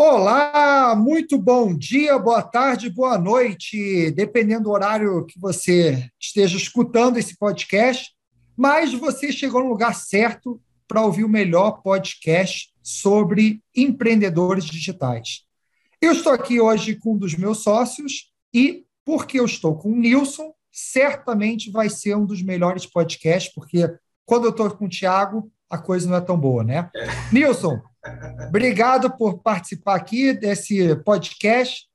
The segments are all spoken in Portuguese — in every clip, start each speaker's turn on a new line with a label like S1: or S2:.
S1: Olá, muito bom dia, boa tarde, boa noite, dependendo do horário que você esteja escutando esse podcast, mas você chegou no lugar certo para ouvir o melhor podcast sobre empreendedores digitais. Eu estou aqui hoje com um dos meus sócios e, porque eu estou com o Nilson, certamente vai ser um dos melhores podcasts, porque quando eu estou com o Thiago, a coisa não é tão boa, né? É. Nilson, obrigado por participar aqui desse podcast.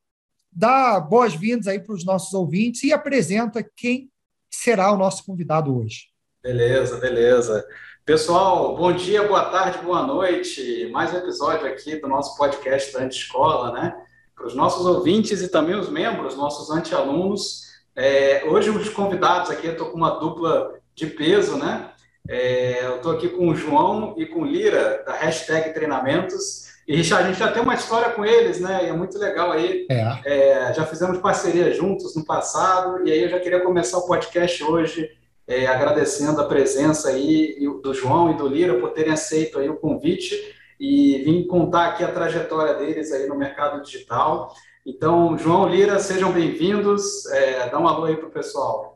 S1: Dá boas-vindas aí para os nossos ouvintes e apresenta quem será o nosso convidado hoje.
S2: Beleza, beleza. Pessoal, bom dia, boa tarde, boa noite. Mais um episódio aqui do nosso podcast da Anti-Escola, né? Para os nossos ouvintes e também os membros, nossos anti-alunos. É, hoje, os convidados aqui, eu estou com uma dupla de peso, né? É, eu estou aqui com o João e com o Lira, da hashtag Treinamentos. E, Richard, a gente já tem uma história com eles, né? E é muito legal aí. É. É, já fizemos parceria juntos no passado, e aí eu já queria começar o podcast hoje é, agradecendo a presença aí do João e do Lira por terem aceito aí o convite e vim contar aqui a trajetória deles aí no mercado digital. Então, João Lira, sejam bem-vindos. É, dá um alô aí para o pessoal.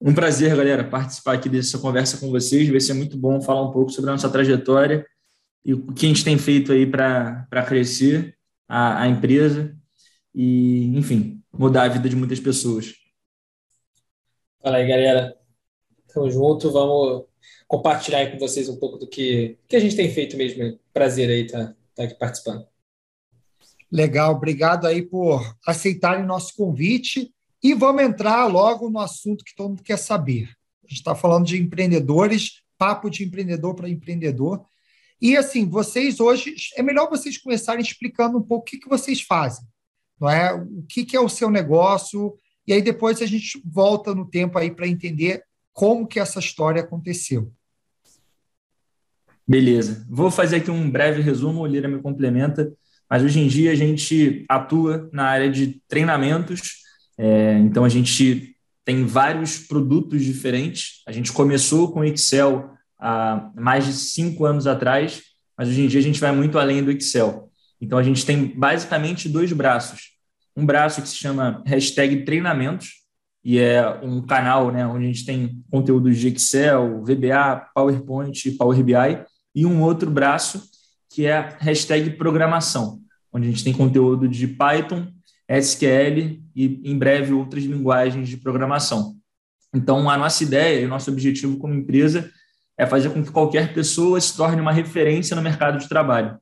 S3: Um prazer, galera, participar aqui dessa conversa com vocês. Vai ser muito bom falar um pouco sobre a nossa trajetória e o que a gente tem feito aí para crescer a, a empresa e, enfim, mudar a vida de muitas pessoas.
S4: Fala aí, galera. Tamo junto. Vamos compartilhar aí com vocês um pouco do que, que a gente tem feito mesmo. Prazer aí estar tá, tá aqui participando.
S1: Legal, obrigado aí por aceitarem nosso convite. E vamos entrar logo no assunto que todo mundo quer saber. A gente está falando de empreendedores, papo de empreendedor para empreendedor. E assim, vocês hoje, é melhor vocês começarem explicando um pouco o que, que vocês fazem, não é? O que, que é o seu negócio, e aí depois a gente volta no tempo aí para entender como que essa história aconteceu.
S3: Beleza. Vou fazer aqui um breve resumo, o me complementa, mas hoje em dia a gente atua na área de treinamentos é, então, a gente tem vários produtos diferentes. A gente começou com Excel há mais de cinco anos atrás, mas hoje em dia a gente vai muito além do Excel. Então, a gente tem basicamente dois braços. Um braço que se chama hashtag treinamentos, e é um canal né, onde a gente tem conteúdos de Excel, VBA, PowerPoint, Power BI, e um outro braço que é hashtag programação, onde a gente tem conteúdo de Python, SQL e, em breve, outras linguagens de programação. Então, a nossa ideia e o nosso objetivo como empresa é fazer com que qualquer pessoa se torne uma referência no mercado de trabalho.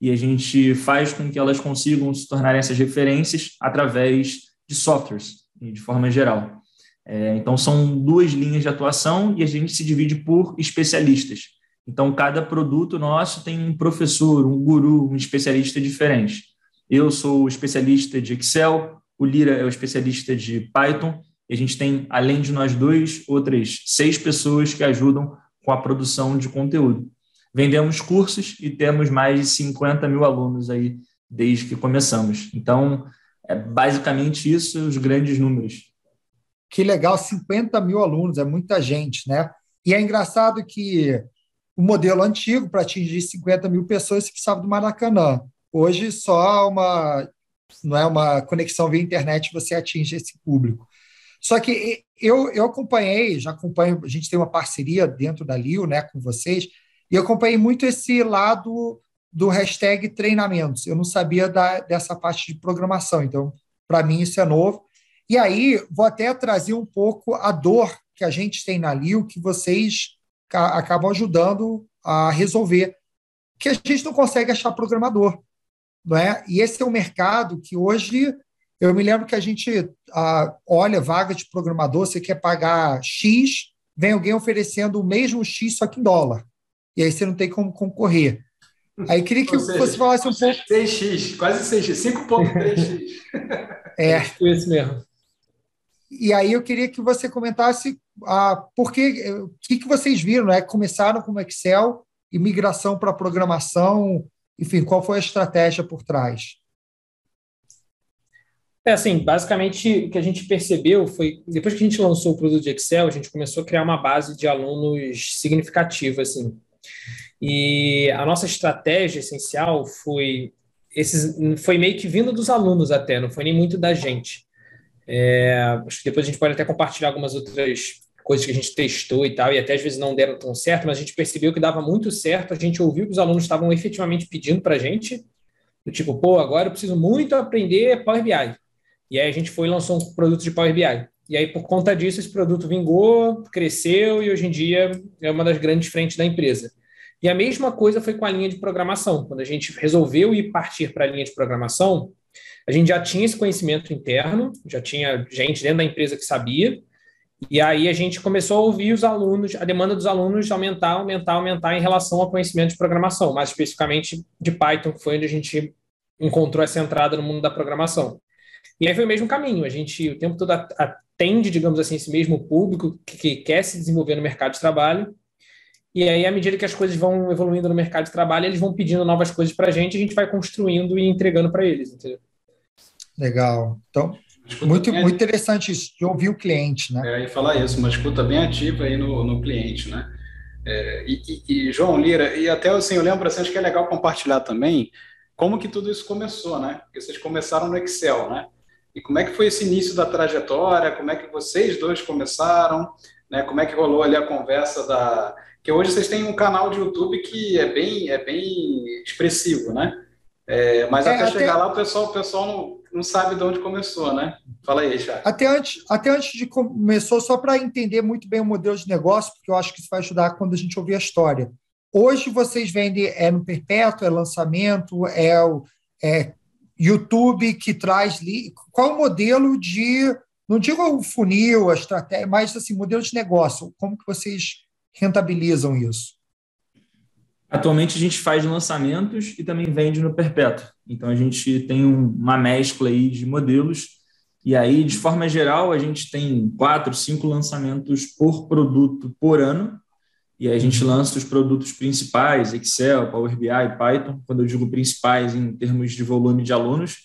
S3: E a gente faz com que elas consigam se tornarem essas referências através de softwares, de forma geral. É, então, são duas linhas de atuação e a gente se divide por especialistas. Então, cada produto nosso tem um professor, um guru, um especialista diferente. Eu sou especialista de Excel, o Lira é o especialista de Python, e a gente tem, além de nós dois, outras seis pessoas que ajudam com a produção de conteúdo. Vendemos cursos e temos mais de 50 mil alunos aí desde que começamos. Então, é basicamente isso, os grandes números.
S1: Que legal, 50 mil alunos, é muita gente, né? E é engraçado que o modelo antigo, para atingir 50 mil pessoas, você precisava do Maracanã. Hoje, só uma, não é uma conexão via internet você atinge esse público. Só que eu, eu acompanhei, já acompanho, a gente tem uma parceria dentro da Lio, né, com vocês, e acompanhei muito esse lado do hashtag treinamentos. Eu não sabia da, dessa parte de programação, então, para mim, isso é novo. E aí, vou até trazer um pouco a dor que a gente tem na Lio, que vocês acabam ajudando a resolver, que a gente não consegue achar programador. Não é? E esse é um mercado que hoje, eu me lembro que a gente ah, olha vaga de programador, você quer pagar X, vem alguém oferecendo o mesmo X, só que em dólar. E aí você não tem como concorrer. Aí queria que seja, você falasse um pouco.
S2: 6x, quase 6x, 5,3x.
S1: é. é isso mesmo. E aí eu queria que você comentasse ah, por que, o que, que vocês viram, né? Começaram com Excel e migração para programação, enfim, qual foi a estratégia por trás?
S4: É assim, basicamente o que a gente percebeu foi, depois que a gente lançou o produto de Excel, a gente começou a criar uma base de alunos significativa, assim. E a nossa estratégia essencial foi esses foi meio que vindo dos alunos até, não foi nem muito da gente. É, acho que depois a gente pode até compartilhar algumas outras coisas que a gente testou e tal, e até às vezes não deram tão certo, mas a gente percebeu que dava muito certo, a gente ouviu que os alunos estavam efetivamente pedindo para a gente, do tipo, pô, agora eu preciso muito aprender Power BI. E aí a gente foi e lançou um produto de Power BI. E aí, por conta disso, esse produto vingou, cresceu e hoje em dia é uma das grandes frentes da empresa. E a mesma coisa foi com a linha de programação. Quando a gente resolveu ir partir para a linha de programação, a gente já tinha esse conhecimento interno, já tinha gente dentro da empresa que sabia, e aí a gente começou a ouvir os alunos, a demanda dos alunos aumentar, aumentar, aumentar em relação ao conhecimento de programação, mais especificamente de Python, que foi onde a gente encontrou essa entrada no mundo da programação. E aí foi o mesmo caminho, a gente o tempo todo atende, digamos assim, esse mesmo público que, que quer se desenvolver no mercado de trabalho, e aí, à medida que as coisas vão evoluindo no mercado de trabalho, eles vão pedindo novas coisas para a gente, a gente vai construindo e entregando para eles, entendeu?
S1: Legal. Então, muito, muito interessante isso, de ouvir o cliente, né?
S2: É, e falar isso, uma escuta bem ativa aí no, no cliente, né? É, e, e, e, João Lira, e até assim, eu lembro assim, acho que é legal compartilhar também como que tudo isso começou, né? Porque vocês começaram no Excel, né? E como é que foi esse início da trajetória? Como é que vocês dois começaram? Né? Como é que rolou ali a conversa da... Que hoje vocês têm um canal de YouTube que é bem, é bem expressivo, né? É, mas é, até, até, chegar lá o pessoal, o pessoal não, não sabe de onde começou, né? Fala aí, Charles.
S1: Até antes, até antes de começou, só para entender muito bem o modelo de negócio, porque eu acho que isso vai ajudar quando a gente ouvir a história. Hoje vocês vendem é no perpétuo, é lançamento, é o é YouTube que traz qual o modelo de não digo o funil, a estratégia, mas assim modelo de negócio. Como que vocês rentabilizam isso?
S3: Atualmente a gente faz lançamentos e também vende no perpétuo. Então a gente tem uma mescla aí de modelos e aí de forma geral a gente tem quatro, cinco lançamentos por produto por ano e aí a gente lança os produtos principais, Excel, Power BI, Python, quando eu digo principais em termos de volume de alunos,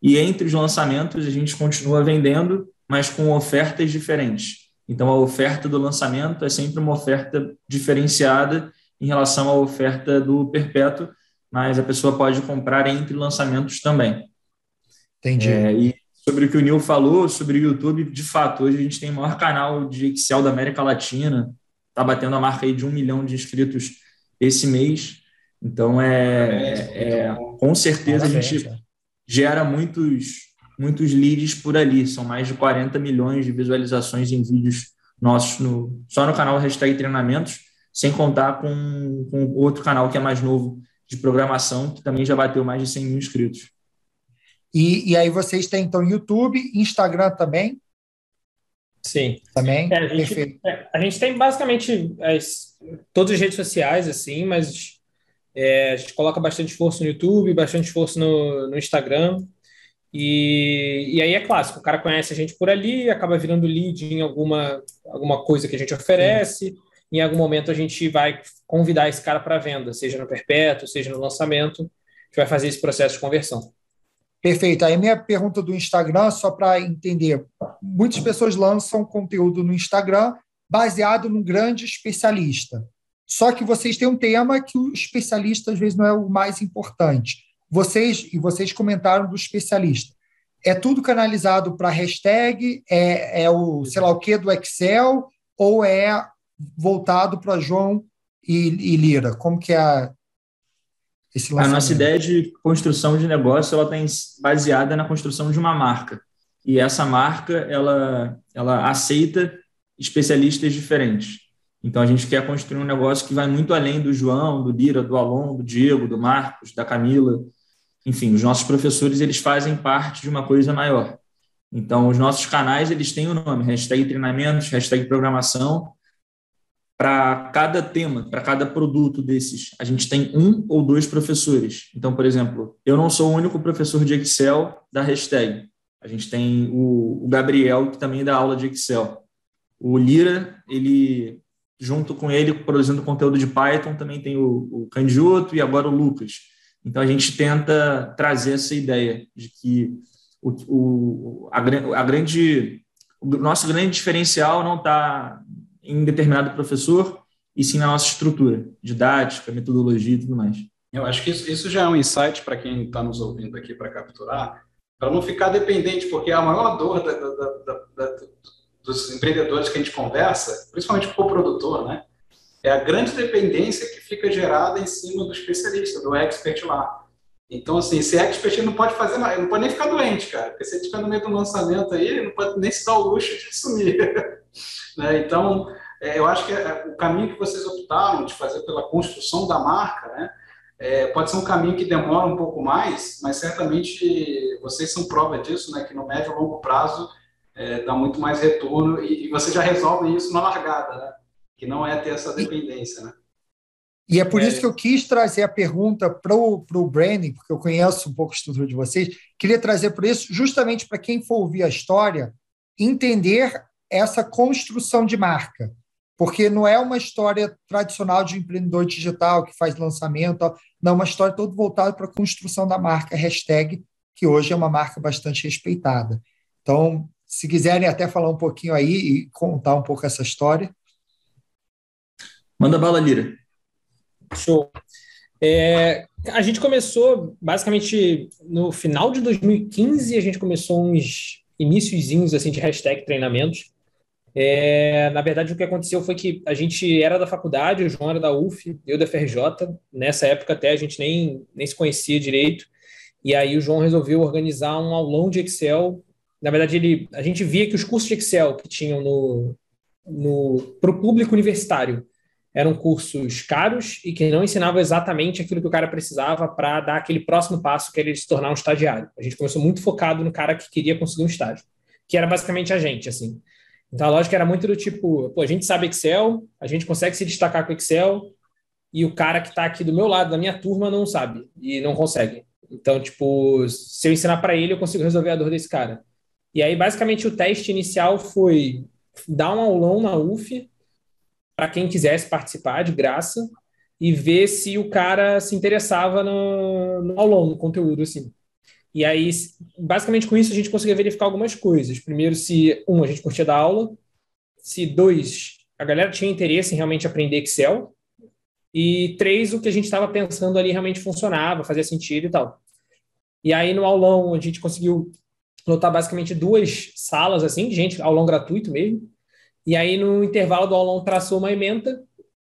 S3: e entre os lançamentos a gente continua vendendo, mas com ofertas diferentes. Então a oferta do lançamento é sempre uma oferta diferenciada em relação à oferta do perpétuo, mas a pessoa pode comprar entre lançamentos também.
S1: Entendi.
S3: É, e sobre o que o Nil falou, sobre o YouTube, de fato, hoje a gente tem o maior canal de Excel da América Latina, está batendo a marca aí de um milhão de inscritos esse mês. Então, é, é, é com certeza a gente gera muitos, muitos leads por ali. São mais de 40 milhões de visualizações em vídeos nossos no, só no canal Hashtag Treinamentos sem contar com, com outro canal que é mais novo de programação, que também já bateu mais de 100 mil inscritos.
S1: E, e aí vocês têm, então, YouTube, Instagram também?
S4: Sim.
S1: Também?
S4: É, a, gente, é, a, gente, tem basicamente as, todas as redes sociais, assim, mas é, a gente coloca bastante esforço no YouTube, bastante esforço no, no Instagram. E, e aí é clássico, o cara conhece a gente por ali, acaba virando lead em alguma, alguma coisa que a gente oferece. Sim em algum momento a gente vai convidar esse cara para venda, seja no perpétuo, seja no lançamento, a gente vai fazer esse processo de conversão.
S1: Perfeito. Aí minha pergunta do Instagram, só para entender, muitas pessoas lançam conteúdo no Instagram baseado num grande especialista. Só que vocês têm um tema que o especialista às vezes não é o mais importante. Vocês e vocês comentaram do especialista. É tudo canalizado para hashtag, é, é o sei lá o que do Excel ou é voltado para João e, e, Lira? Como que é a,
S3: esse A nossa ideia de construção de negócio ela está baseada na construção de uma marca. E essa marca ela, ela aceita especialistas diferentes. Então a gente quer construir um negócio que vai muito além do João, do Lira, do Alon, do Diego, do Marcos, da Camila. Enfim, os nossos professores eles fazem parte de uma coisa maior. Então os nossos canais eles têm o um nome, hashtag treinamentos, hashtag programação, para cada tema, para cada produto desses, a gente tem um ou dois professores. Então, por exemplo, eu não sou o único professor de Excel da hashtag. A gente tem o, Gabriel, que também dá aula de Excel. O Lira, ele, junto com ele, produzindo conteúdo de Python, também tem o, o Candioto e agora o Lucas. Então, a gente tenta trazer essa ideia de que o, o, a, a grande, o nosso grande diferencial não está em determinado professor e sim na nossa estrutura, didática, metodologia e tudo mais.
S2: Eu acho que isso, isso já é um insight para quem está nos ouvindo aqui para capturar, para não ficar dependente, porque a maior dor da, da, da, dos empreendedores que a gente conversa, principalmente com o produtor, né, é a grande dependência que fica gerada em cima do especialista, do expert lá. Então, assim, esse expert não pode fazer nada, não pode nem ficar doente, cara, porque se ele estiver no meio do lançamento aí, ele não pode nem se dar o luxo de sumir. né? Então, eu acho que é, o caminho que vocês optaram de fazer pela construção da marca, né, é, pode ser um caminho que demora um pouco mais, mas certamente vocês são prova disso, né, que no médio e longo prazo é, dá muito mais retorno e, e você já resolve isso na largada, né, que não é ter essa dependência, né.
S1: E é por é. isso que eu quis trazer a pergunta para o branding, porque eu conheço um pouco a estrutura de vocês. Queria trazer por isso, justamente para quem for ouvir a história, entender essa construção de marca. Porque não é uma história tradicional de empreendedor digital que faz lançamento, não, é uma história toda voltada para a construção da marca, hashtag, que hoje é uma marca bastante respeitada. Então, se quiserem até falar um pouquinho aí e contar um pouco essa história.
S3: Manda bala, Lira.
S4: Show. É, a gente começou basicamente no final de 2015, a gente começou uns iníciozinhos assim de hashtag treinamentos. É, na verdade, o que aconteceu foi que a gente era da faculdade, o João era da UF, eu da FRJ. Nessa época até a gente nem, nem se conhecia direito. E aí o João resolveu organizar um aulão de Excel. Na verdade, ele, a gente via que os cursos de Excel que tinham no, no para o público universitário eram cursos caros e que não ensinavam exatamente aquilo que o cara precisava para dar aquele próximo passo que ele se tornar um estagiário. A gente começou muito focado no cara que queria conseguir um estágio, que era basicamente a gente, assim. Então a lógica era muito do tipo, pô, a gente sabe Excel, a gente consegue se destacar com Excel e o cara que está aqui do meu lado, da minha turma, não sabe e não consegue. Então, tipo, se eu ensinar para ele, eu consigo resolver a dor desse cara. E aí, basicamente, o teste inicial foi dar um aulão na UF para quem quisesse participar de graça e ver se o cara se interessava no, no aulão, no conteúdo, assim. E aí, basicamente com isso, a gente conseguia verificar algumas coisas. Primeiro, se, um, a gente curtia da aula. Se, dois, a galera tinha interesse em realmente aprender Excel. E três, o que a gente estava pensando ali realmente funcionava, fazia sentido e tal. E aí, no aulão, a gente conseguiu lotar basicamente duas salas, assim, de gente, aulão gratuito mesmo. E aí, no intervalo do aulão, traçou uma ementa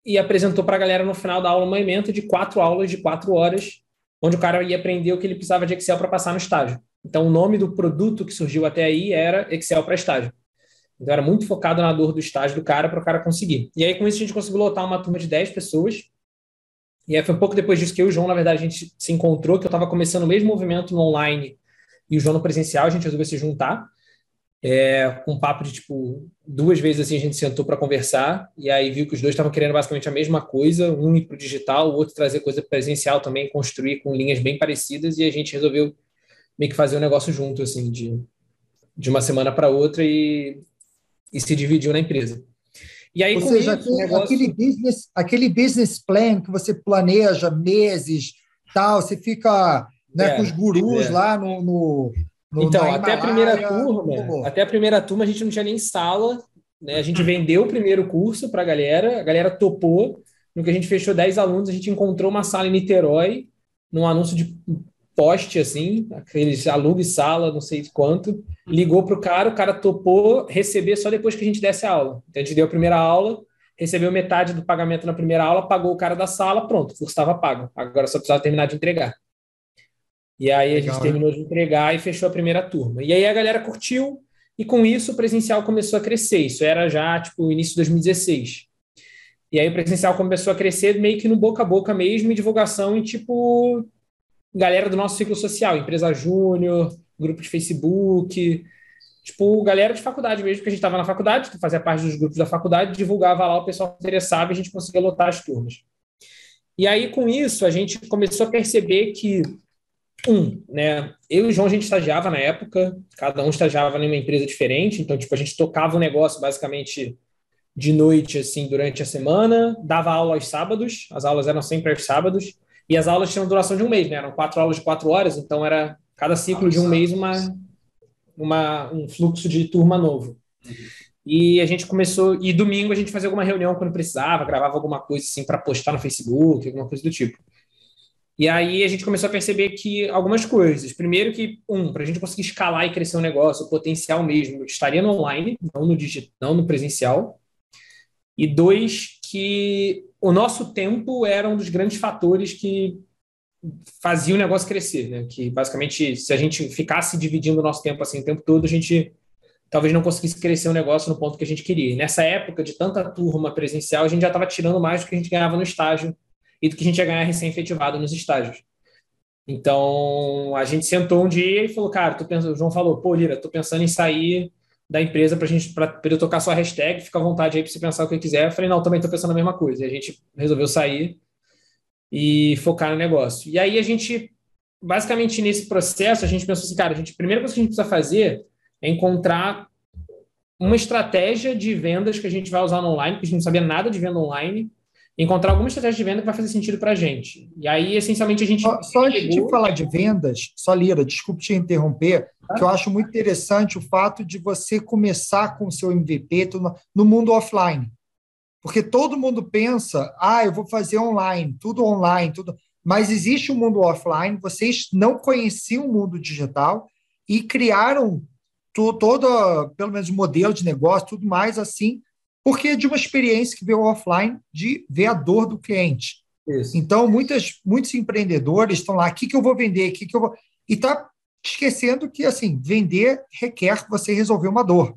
S4: e apresentou para a galera no final da aula uma ementa de quatro aulas de quatro horas, onde o cara ia aprender o que ele precisava de Excel para passar no estágio. Então, o nome do produto que surgiu até aí era Excel para estágio. Então, era muito focado na dor do estágio do cara para o cara conseguir. E aí, com isso, a gente conseguiu lotar uma turma de 10 pessoas. E aí, foi um pouco depois disso que eu e o João, na verdade, a gente se encontrou, que eu estava começando o mesmo movimento no online e o João no presencial, a gente resolveu se juntar é, com um papo de tipo duas vezes assim a gente sentou para conversar e aí viu que os dois estavam querendo basicamente a mesma coisa, um ir para o digital, o outro trazer coisa presencial também, construir com linhas bem parecidas e a gente resolveu meio que fazer um negócio junto assim de, de uma semana para outra e, e se dividiu na empresa.
S1: E aí, Ou seja, isso, aquele, negócio... aquele, business, aquele business plan que você planeja meses, tal, você fica né, é, com os gurus é. lá no no,
S4: então, até a primeira turma, até a primeira turma a gente não tinha nem sala, né? A gente vendeu o primeiro curso para a galera, a galera topou. No que a gente fechou 10 alunos, a gente encontrou uma sala em Niterói, num anúncio de poste, assim, aqueles alugue sala, não sei quanto, ligou para o cara, o cara topou receber só depois que a gente desse a aula. Então, a gente deu a primeira aula, recebeu metade do pagamento na primeira aula, pagou o cara da sala, pronto, o curso estava pago. Agora só precisava terminar de entregar. E aí Legal, a gente terminou né? de entregar e fechou a primeira turma. E aí a galera curtiu, e com isso o presencial começou a crescer. Isso era já, tipo, início de 2016. E aí o presencial começou a crescer meio que no boca a boca mesmo, e divulgação em, tipo, galera do nosso ciclo social, empresa júnior, grupo de Facebook, tipo, galera de faculdade mesmo, que a gente estava na faculdade, que fazia parte dos grupos da faculdade, divulgava lá, o pessoal interessava e a gente conseguia lotar as turmas. E aí, com isso, a gente começou a perceber que um, né? Eu e o João, a gente estagiava na época, cada um estagiava em uma empresa diferente, então, tipo, a gente tocava o negócio basicamente de noite, assim, durante a semana, dava aula aos sábados, as aulas eram sempre aos sábados, e as aulas tinham duração de um mês, né? Eram quatro aulas de quatro horas, então era cada ciclo de um mês uma, uma, um fluxo de turma novo. E a gente começou, e domingo a gente fazia alguma reunião quando precisava, gravava alguma coisa assim para postar no Facebook, alguma coisa do tipo. E aí a gente começou a perceber que algumas coisas. Primeiro que, um, para a gente conseguir escalar e crescer um negócio, o potencial mesmo estaria no online, não no digital, não no presencial. E dois, que o nosso tempo era um dos grandes fatores que fazia o negócio crescer, né? Que basicamente, se a gente ficasse dividindo o nosso tempo assim o tempo todo, a gente talvez não conseguisse crescer o negócio no ponto que a gente queria. E nessa época de tanta turma presencial, a gente já estava tirando mais do que a gente ganhava no estágio e do que a gente ia ganhar recém-efetivado nos estágios. Então, a gente sentou um dia e falou, cara, tô pensando, o João falou, pô, Lira, tô pensando em sair da empresa para gente para eu tocar sua hashtag, fica à vontade aí para você pensar o que quiser. Eu falei, não, também tô pensando a mesma coisa. E a gente resolveu sair e focar no negócio. E aí a gente, basicamente nesse processo, a gente pensou assim, cara, a gente, a primeira coisa que a gente precisa fazer é encontrar uma estratégia de vendas que a gente vai usar no online, porque a gente não sabia nada de venda online, encontrar alguma estratégia de venda que vai fazer sentido para a gente. E aí, essencialmente, a gente.
S1: Só, só antes de falar de vendas, só Lira, desculpe te interromper, ah. que eu acho muito interessante o fato de você começar com o seu MVP no mundo offline. Porque todo mundo pensa, ah, eu vou fazer online, tudo online, tudo. Mas existe o um mundo offline, vocês não conheciam o mundo digital e criaram todo, pelo menos, modelo de negócio, tudo mais assim, porque é de uma experiência que veio offline de ver a dor do cliente. Isso. Então, muitas, muitos empreendedores estão lá, o que, que eu vou vender, o que, que eu vou... E está esquecendo que, assim, vender requer você resolver uma dor.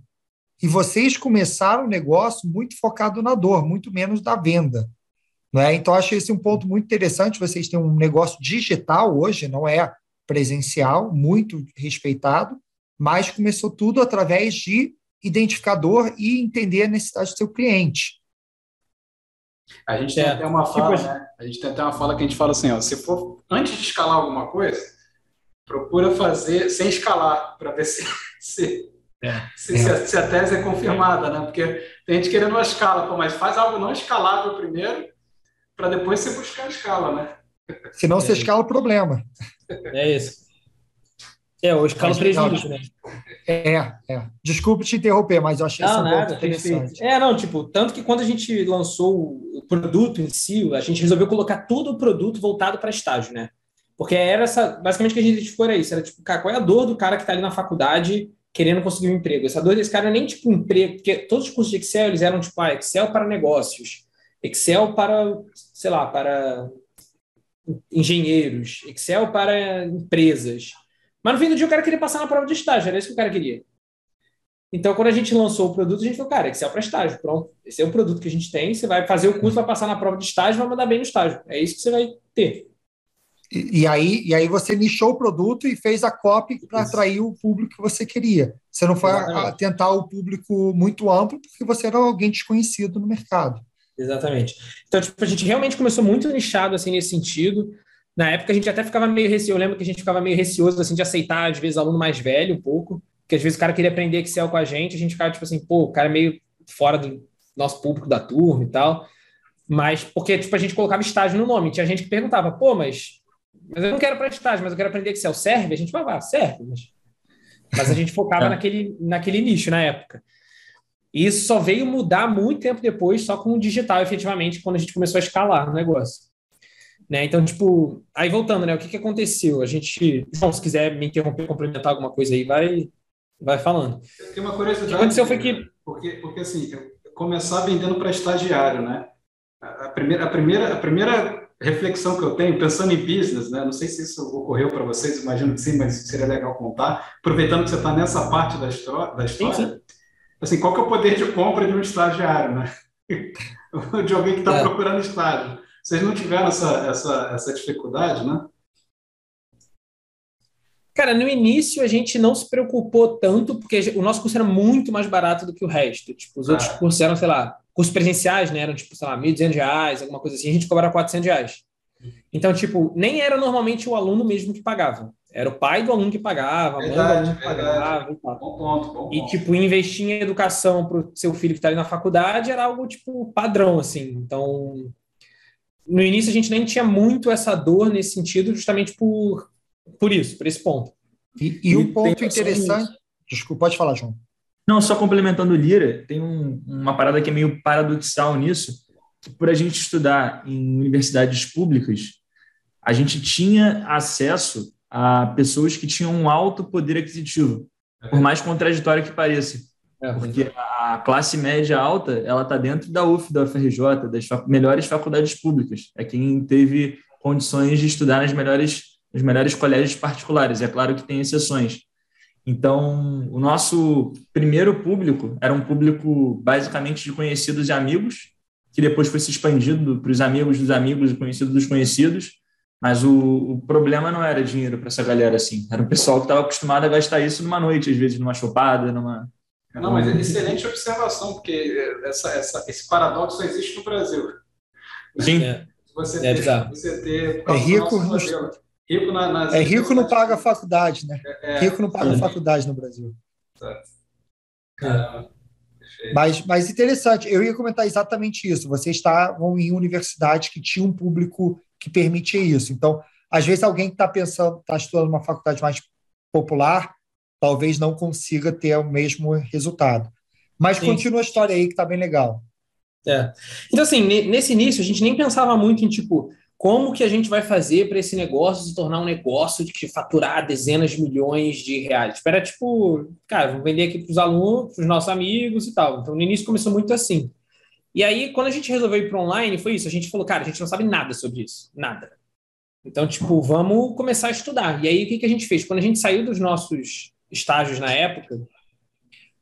S1: E vocês começaram o negócio muito focado na dor, muito menos da venda. Né? Então, acho esse um ponto muito interessante. Vocês têm um negócio digital hoje, não é presencial, muito respeitado, mas começou tudo através de identificador e entender a necessidade do seu cliente.
S2: A gente tem é. até uma fala, né? A gente tem até uma fala que a gente fala assim, ó, se for antes de escalar alguma coisa, procura fazer sem escalar para ver se se, é. Se, é. se, a, se, a, tese é confirmada, né? Porque tem gente querendo uma escala, pô, mas faz algo não escalável primeiro para depois você buscar a escala, né?
S1: Senão é você escala o problema.
S4: É isso. É, o escala prejuízo, né?
S1: É, é. Desculpe te interromper, mas eu achei
S4: não, nada, interessante. É, não, tipo, tanto que quando a gente lançou o produto em si, a gente resolveu colocar todo o produto voltado para estágio, né? Porque era essa, basicamente o que a gente identificou era isso, era tipo, cara, qual é a dor do cara que está ali na faculdade querendo conseguir um emprego? Essa dor desse cara é nem tipo um emprego, porque todos os cursos de Excel, eles eram tipo, ah, Excel para negócios, Excel para, sei lá, para engenheiros, Excel para empresas. Mas no fim do dia o cara queria passar na prova de estágio, era isso que o cara queria. Então, quando a gente lançou o produto, a gente falou, cara, Excel para estágio, pronto. Esse é o produto que a gente tem, você vai fazer o curso, vai passar na prova de estágio, vai mandar bem no estágio. É isso que você vai ter.
S1: E, e aí, e aí você nichou o produto e fez a copy para atrair o público que você queria. Você não foi tentar o público muito amplo, porque você era alguém desconhecido no mercado.
S4: Exatamente. Então, tipo, a gente realmente começou muito nichado assim nesse sentido. Na época a gente até ficava meio receoso, eu lembro que a gente ficava meio receoso assim de aceitar às vezes aluno mais velho um pouco, porque às vezes o cara queria aprender Excel com a gente, a gente ficava tipo assim, pô, o cara é meio fora do nosso público da turma e tal. Mas porque tipo a gente colocava estágio no nome, tinha gente que perguntava, pô, mas mas eu não quero para estágio, mas eu quero aprender Excel, serve? A gente vai, lá, serve, mas, mas a gente focava é. naquele naquele nicho na época. E isso só veio mudar muito tempo depois, só com o digital, efetivamente, quando a gente começou a escalar o negócio. Né? Então, tipo, aí voltando, né? O que, que aconteceu? A gente, João, se quiser me interromper, complementar alguma coisa aí, vai, vai falando.
S2: Tem uma curiosidade. O
S4: que aconteceu foi que.
S2: Porque, porque assim, começar vendendo para estagiário, né? A primeira, a, primeira, a primeira reflexão que eu tenho, pensando em business, né? Não sei se isso ocorreu para vocês, imagino que sim, mas seria legal contar. Aproveitando que você está nessa parte da, história, da história sim, sim. assim, qual que é o poder de compra de um estagiário, né? de alguém que está é. procurando estágio. Vocês não tiveram essa, essa, essa dificuldade, né?
S4: Cara, no início a gente não se preocupou tanto, porque o nosso curso era muito mais barato do que o resto. Tipo, os ah. outros cursos eram, sei lá, cursos presenciais, né? Eram, tipo, sei lá, R$ 1.200, alguma coisa assim. A gente cobrava 400 reais. Então, tipo, nem era normalmente o aluno mesmo que pagava. Era o pai do aluno que pagava, a mãe do aluno que pagava. E, tal. Bom ponto, bom ponto. e, tipo, investir em educação para o seu filho que está ali na faculdade era algo, tipo, padrão, assim. Então, no início a gente nem tinha muito essa dor nesse sentido, justamente por, por isso, por esse ponto.
S1: E, e, e um ponto interessante. Desculpa, pode falar, João.
S3: Não, só complementando o Lira, tem um, uma parada que é meio paradoxal nisso, que por a gente estudar em universidades públicas, a gente tinha acesso a pessoas que tinham um alto poder aquisitivo, por mais contraditório que pareça. É, porque a classe média alta, ela está dentro da UF, da UFRJ, das melhores faculdades públicas. É quem teve condições de estudar nas melhores, nos melhores colégios particulares. É claro que tem exceções. Então, o nosso primeiro público era um público basicamente de conhecidos e amigos, que depois foi se expandindo para os amigos dos amigos e conhecidos dos conhecidos. Mas o, o problema não era dinheiro para essa galera assim. Era um pessoal que estava acostumado a gastar isso numa noite, às vezes numa chopada, numa
S2: não, mas é excelente observação, porque essa, essa, esse paradoxo existe no Brasil.
S3: Sim. É.
S2: Você, é, ter, você ter.
S1: É rico, no, rico na, nas é rico não paga a faculdade, né? É, é, rico não paga a faculdade no Brasil. Caramba. Mas, mas interessante, eu ia comentar exatamente isso. Vocês estavam em universidades que tinham um público que permitia isso. Então, às vezes, alguém que está pensando, está estudando uma faculdade mais popular, talvez não consiga ter o mesmo resultado. Mas Sim. continua a história aí que está bem legal.
S4: É. Então, assim, nesse início, a gente nem pensava muito em, tipo, como que a gente vai fazer para esse negócio se tornar um negócio de faturar dezenas de milhões de reais. Espera, tipo, cara, vamos vender aqui para os alunos, para os nossos amigos e tal. Então, no início começou muito assim. E aí, quando a gente resolveu ir para online, foi isso. A gente falou, cara, a gente não sabe nada sobre isso. Nada. Então, tipo, vamos começar a estudar. E aí, o que, que a gente fez? Quando a gente saiu dos nossos estágios na época,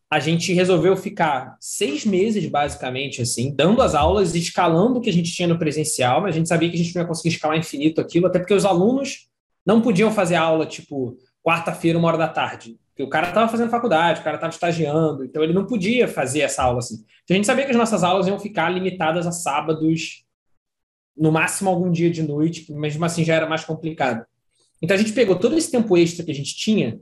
S4: a gente resolveu ficar seis meses, basicamente, assim, dando as aulas, escalando o que a gente tinha no presencial, mas a gente sabia que a gente não ia conseguir escalar infinito aquilo, até porque os alunos não podiam fazer aula, tipo, quarta-feira, uma hora da tarde. Porque o cara estava fazendo faculdade, o cara estava estagiando, então ele não podia fazer essa aula assim. Então a gente sabia que as nossas aulas iam ficar limitadas a sábados, no máximo algum dia de noite, que mesmo assim já era mais complicado. Então a gente pegou todo esse tempo extra que a gente tinha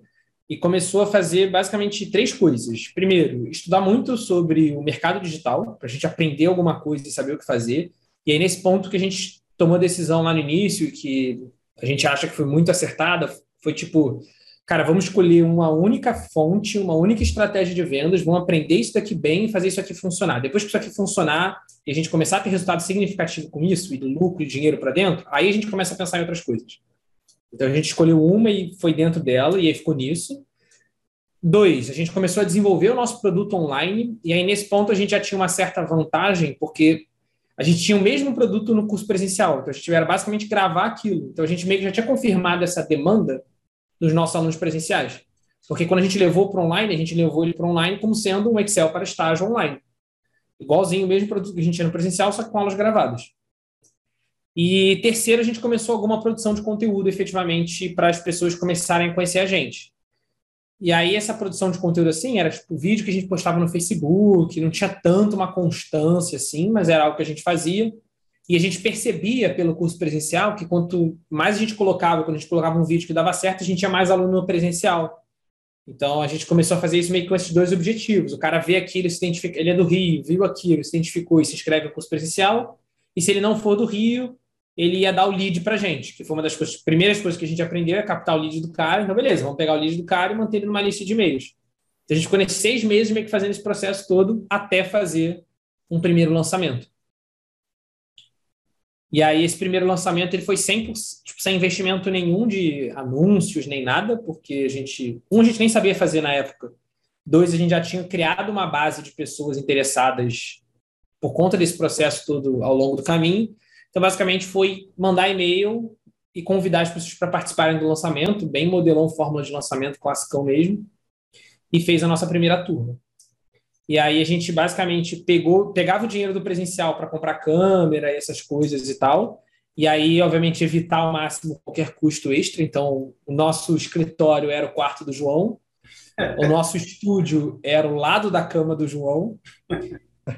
S4: e começou a fazer basicamente três coisas. Primeiro, estudar muito sobre o mercado digital, para a gente aprender alguma coisa e saber o que fazer. E aí, nesse ponto que a gente tomou a decisão lá no início, que a gente acha que foi muito acertada, foi tipo, cara, vamos escolher uma única fonte, uma única estratégia de vendas, vamos aprender isso daqui bem e fazer isso aqui funcionar. Depois que isso aqui funcionar e a gente começar a ter resultado significativo com isso, e lucro e dinheiro para dentro, aí a gente começa a pensar em outras coisas. Então a gente escolheu uma e foi dentro dela e aí ficou nisso. Dois, a gente começou a desenvolver o nosso produto online e aí nesse ponto a gente já tinha uma certa vantagem porque a gente tinha o mesmo produto no curso presencial, então a gente era basicamente gravar aquilo. Então a gente meio que já tinha confirmado essa demanda dos nossos alunos presenciais. Porque quando a gente levou para online, a gente levou ele para online como sendo um Excel para estágio online. Igualzinho o mesmo produto que a gente tinha no presencial, só que com aulas gravadas. E terceiro, a gente começou alguma produção de conteúdo efetivamente para as pessoas começarem a conhecer a gente. E aí essa produção de conteúdo assim era tipo vídeo que a gente postava no Facebook, não tinha tanto uma constância assim, mas era algo que a gente fazia. E a gente percebia pelo curso presencial que quanto mais a gente colocava, quando a gente colocava um vídeo que dava certo, a gente tinha mais aluno no presencial. Então a gente começou a fazer isso meio com esses dois objetivos. O cara vê aquilo, se identifica, ele é do Rio, viu aquilo, se identificou e se inscreve no curso presencial. E se ele não for do Rio, ele ia dar o lead para gente, que foi uma das coisas, primeiras coisas que a gente aprendeu, é captar o lead do cara. Então, beleza, vamos pegar o lead do cara e manter ele numa lista de e-mails. Então, a gente ficou nesses seis meses meio que fazendo esse processo todo até fazer um primeiro lançamento. E aí, esse primeiro lançamento ele foi sem, tipo, sem investimento nenhum de anúncios, nem nada, porque a gente, um, a gente nem sabia fazer na época. Dois, a gente já tinha criado uma base de pessoas interessadas por conta desse processo todo ao longo do caminho. Então, basicamente, foi mandar e-mail e convidar as pessoas para participarem do lançamento, bem modelão fórmula de lançamento classicão mesmo, e fez a nossa primeira turma. E aí a gente basicamente pegou, pegava o dinheiro do presencial para comprar câmera e essas coisas e tal, e aí, obviamente, evitar ao máximo qualquer custo extra. Então, o nosso escritório era o quarto do João, o nosso estúdio era o lado da cama do João,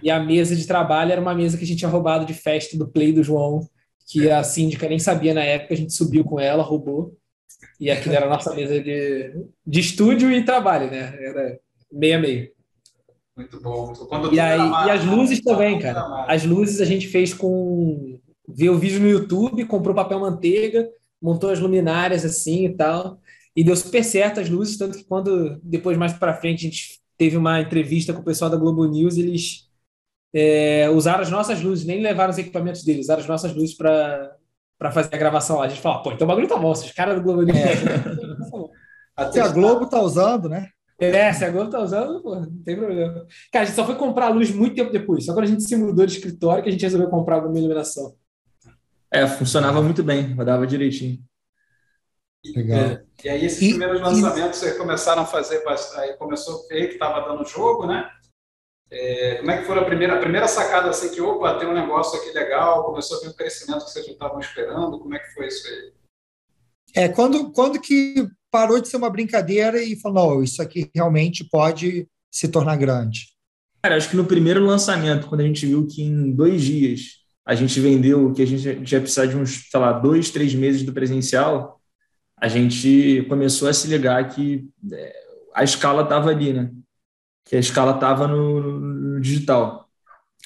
S4: e a mesa de trabalho era uma mesa que a gente tinha roubado de festa do Play do João, que a síndica nem sabia na época, a gente subiu com ela, roubou. E aquilo era a nossa mesa de, de estúdio e trabalho, né? Era meia meia.
S2: Muito bom.
S4: Quando e, aí, e as luzes também, cara. As luzes a gente fez com. Viu o vídeo no YouTube, comprou papel manteiga, montou as luminárias assim e tal. E deu super certo as luzes, tanto que quando depois mais para frente a gente teve uma entrevista com o pessoal da Globo News, eles é, usaram as nossas luzes, nem levaram os equipamentos deles, usaram as nossas luzes para fazer a gravação lá. A gente fala, pô, então o bagulho tá bom, se os caras do Globo News. É.
S1: Até a Globo tá usando, né?
S4: É, se a Globo tá usando, pô, não tem problema. Cara, a gente só foi comprar a luz muito tempo depois. Só quando a gente se mudou de escritório que a gente resolveu comprar alguma iluminação.
S3: É, funcionava muito bem, rodava direitinho.
S2: Legal. É. E aí esses e, primeiros lançamentos e... começaram a fazer, aí começou a ver que estava dando jogo, né? É, como é que foi a primeira, a primeira sacada assim que, opa, tem um negócio aqui legal, começou a ver o crescimento que vocês não estavam esperando, como é que foi isso aí?
S1: É, quando, quando que parou de ser uma brincadeira e falou, não, isso aqui realmente pode se tornar grande?
S3: Cara, acho que no primeiro lançamento, quando a gente viu que em dois dias a gente vendeu, que a gente ia precisar de uns, sei lá, dois, três meses do presencial, a gente começou a se ligar que é, a escala estava ali, né? Que a escala estava no, no, digital.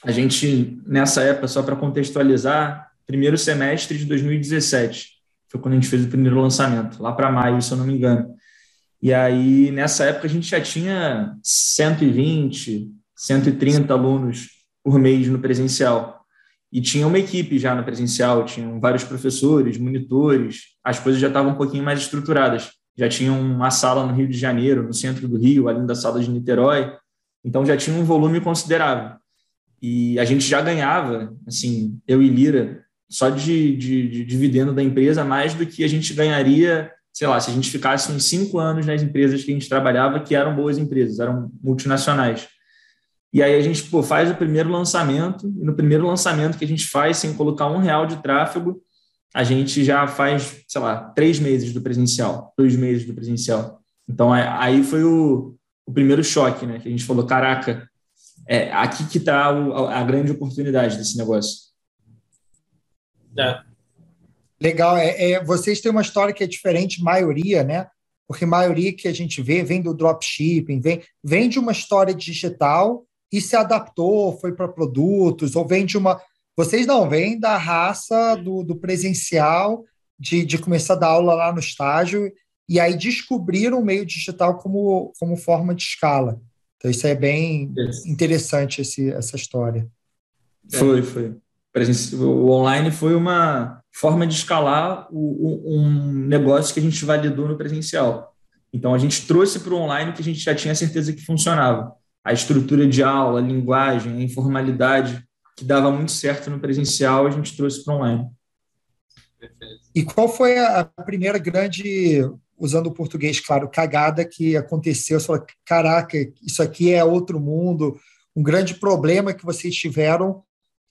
S3: A gente, nessa época, só para contextualizar, primeiro semestre de 2017 foi quando a gente fez o primeiro lançamento, lá para maio, se eu não me engano. E aí, nessa época, a gente já tinha 120, 130 alunos por mês no presencial. E tinha uma equipe já no presencial, tinham vários professores, monitores, as coisas já estavam um pouquinho mais estruturadas. Já tinha uma sala no Rio de Janeiro, no centro do Rio, além da sala de Niterói. Então já tinha um volume considerável. E a gente já ganhava, assim, eu e Lira, só de, de, de, dividendo da empresa, mais do que a gente ganharia, sei lá, se a gente ficasse uns cinco anos nas empresas que a gente trabalhava, que eram boas empresas, eram multinacionais. E aí a gente pô, faz o primeiro lançamento, e no primeiro lançamento que a gente faz, sem colocar um real de tráfego, a gente já faz, sei lá, três meses do presencial, dois meses do presencial. Então aí foi o, o primeiro choque, né? Que a gente falou, caraca, é aqui que está a grande oportunidade desse negócio.
S1: É. Legal. É, é, vocês têm uma história que é diferente, maioria, né? Porque maioria que a gente vê vem do dropshipping, vem, vem de uma história digital e se adaptou, foi para produtos, ou vem de uma. Vocês não, vêm da raça do, do presencial, de, de começar a dar aula lá no estágio, e aí descobriram o meio digital como, como forma de escala. Então, isso é bem interessante, esse, essa história.
S3: Foi, foi o online foi uma forma de escalar um negócio que a gente validou no presencial. Então, a gente trouxe para o online que a gente já tinha certeza que funcionava. A estrutura de aula, a linguagem, a informalidade, que dava muito certo no presencial, a gente trouxe para online.
S1: E qual foi a primeira grande, usando o português, claro, cagada que aconteceu? Você falou, caraca, isso aqui é outro mundo, um grande problema que vocês tiveram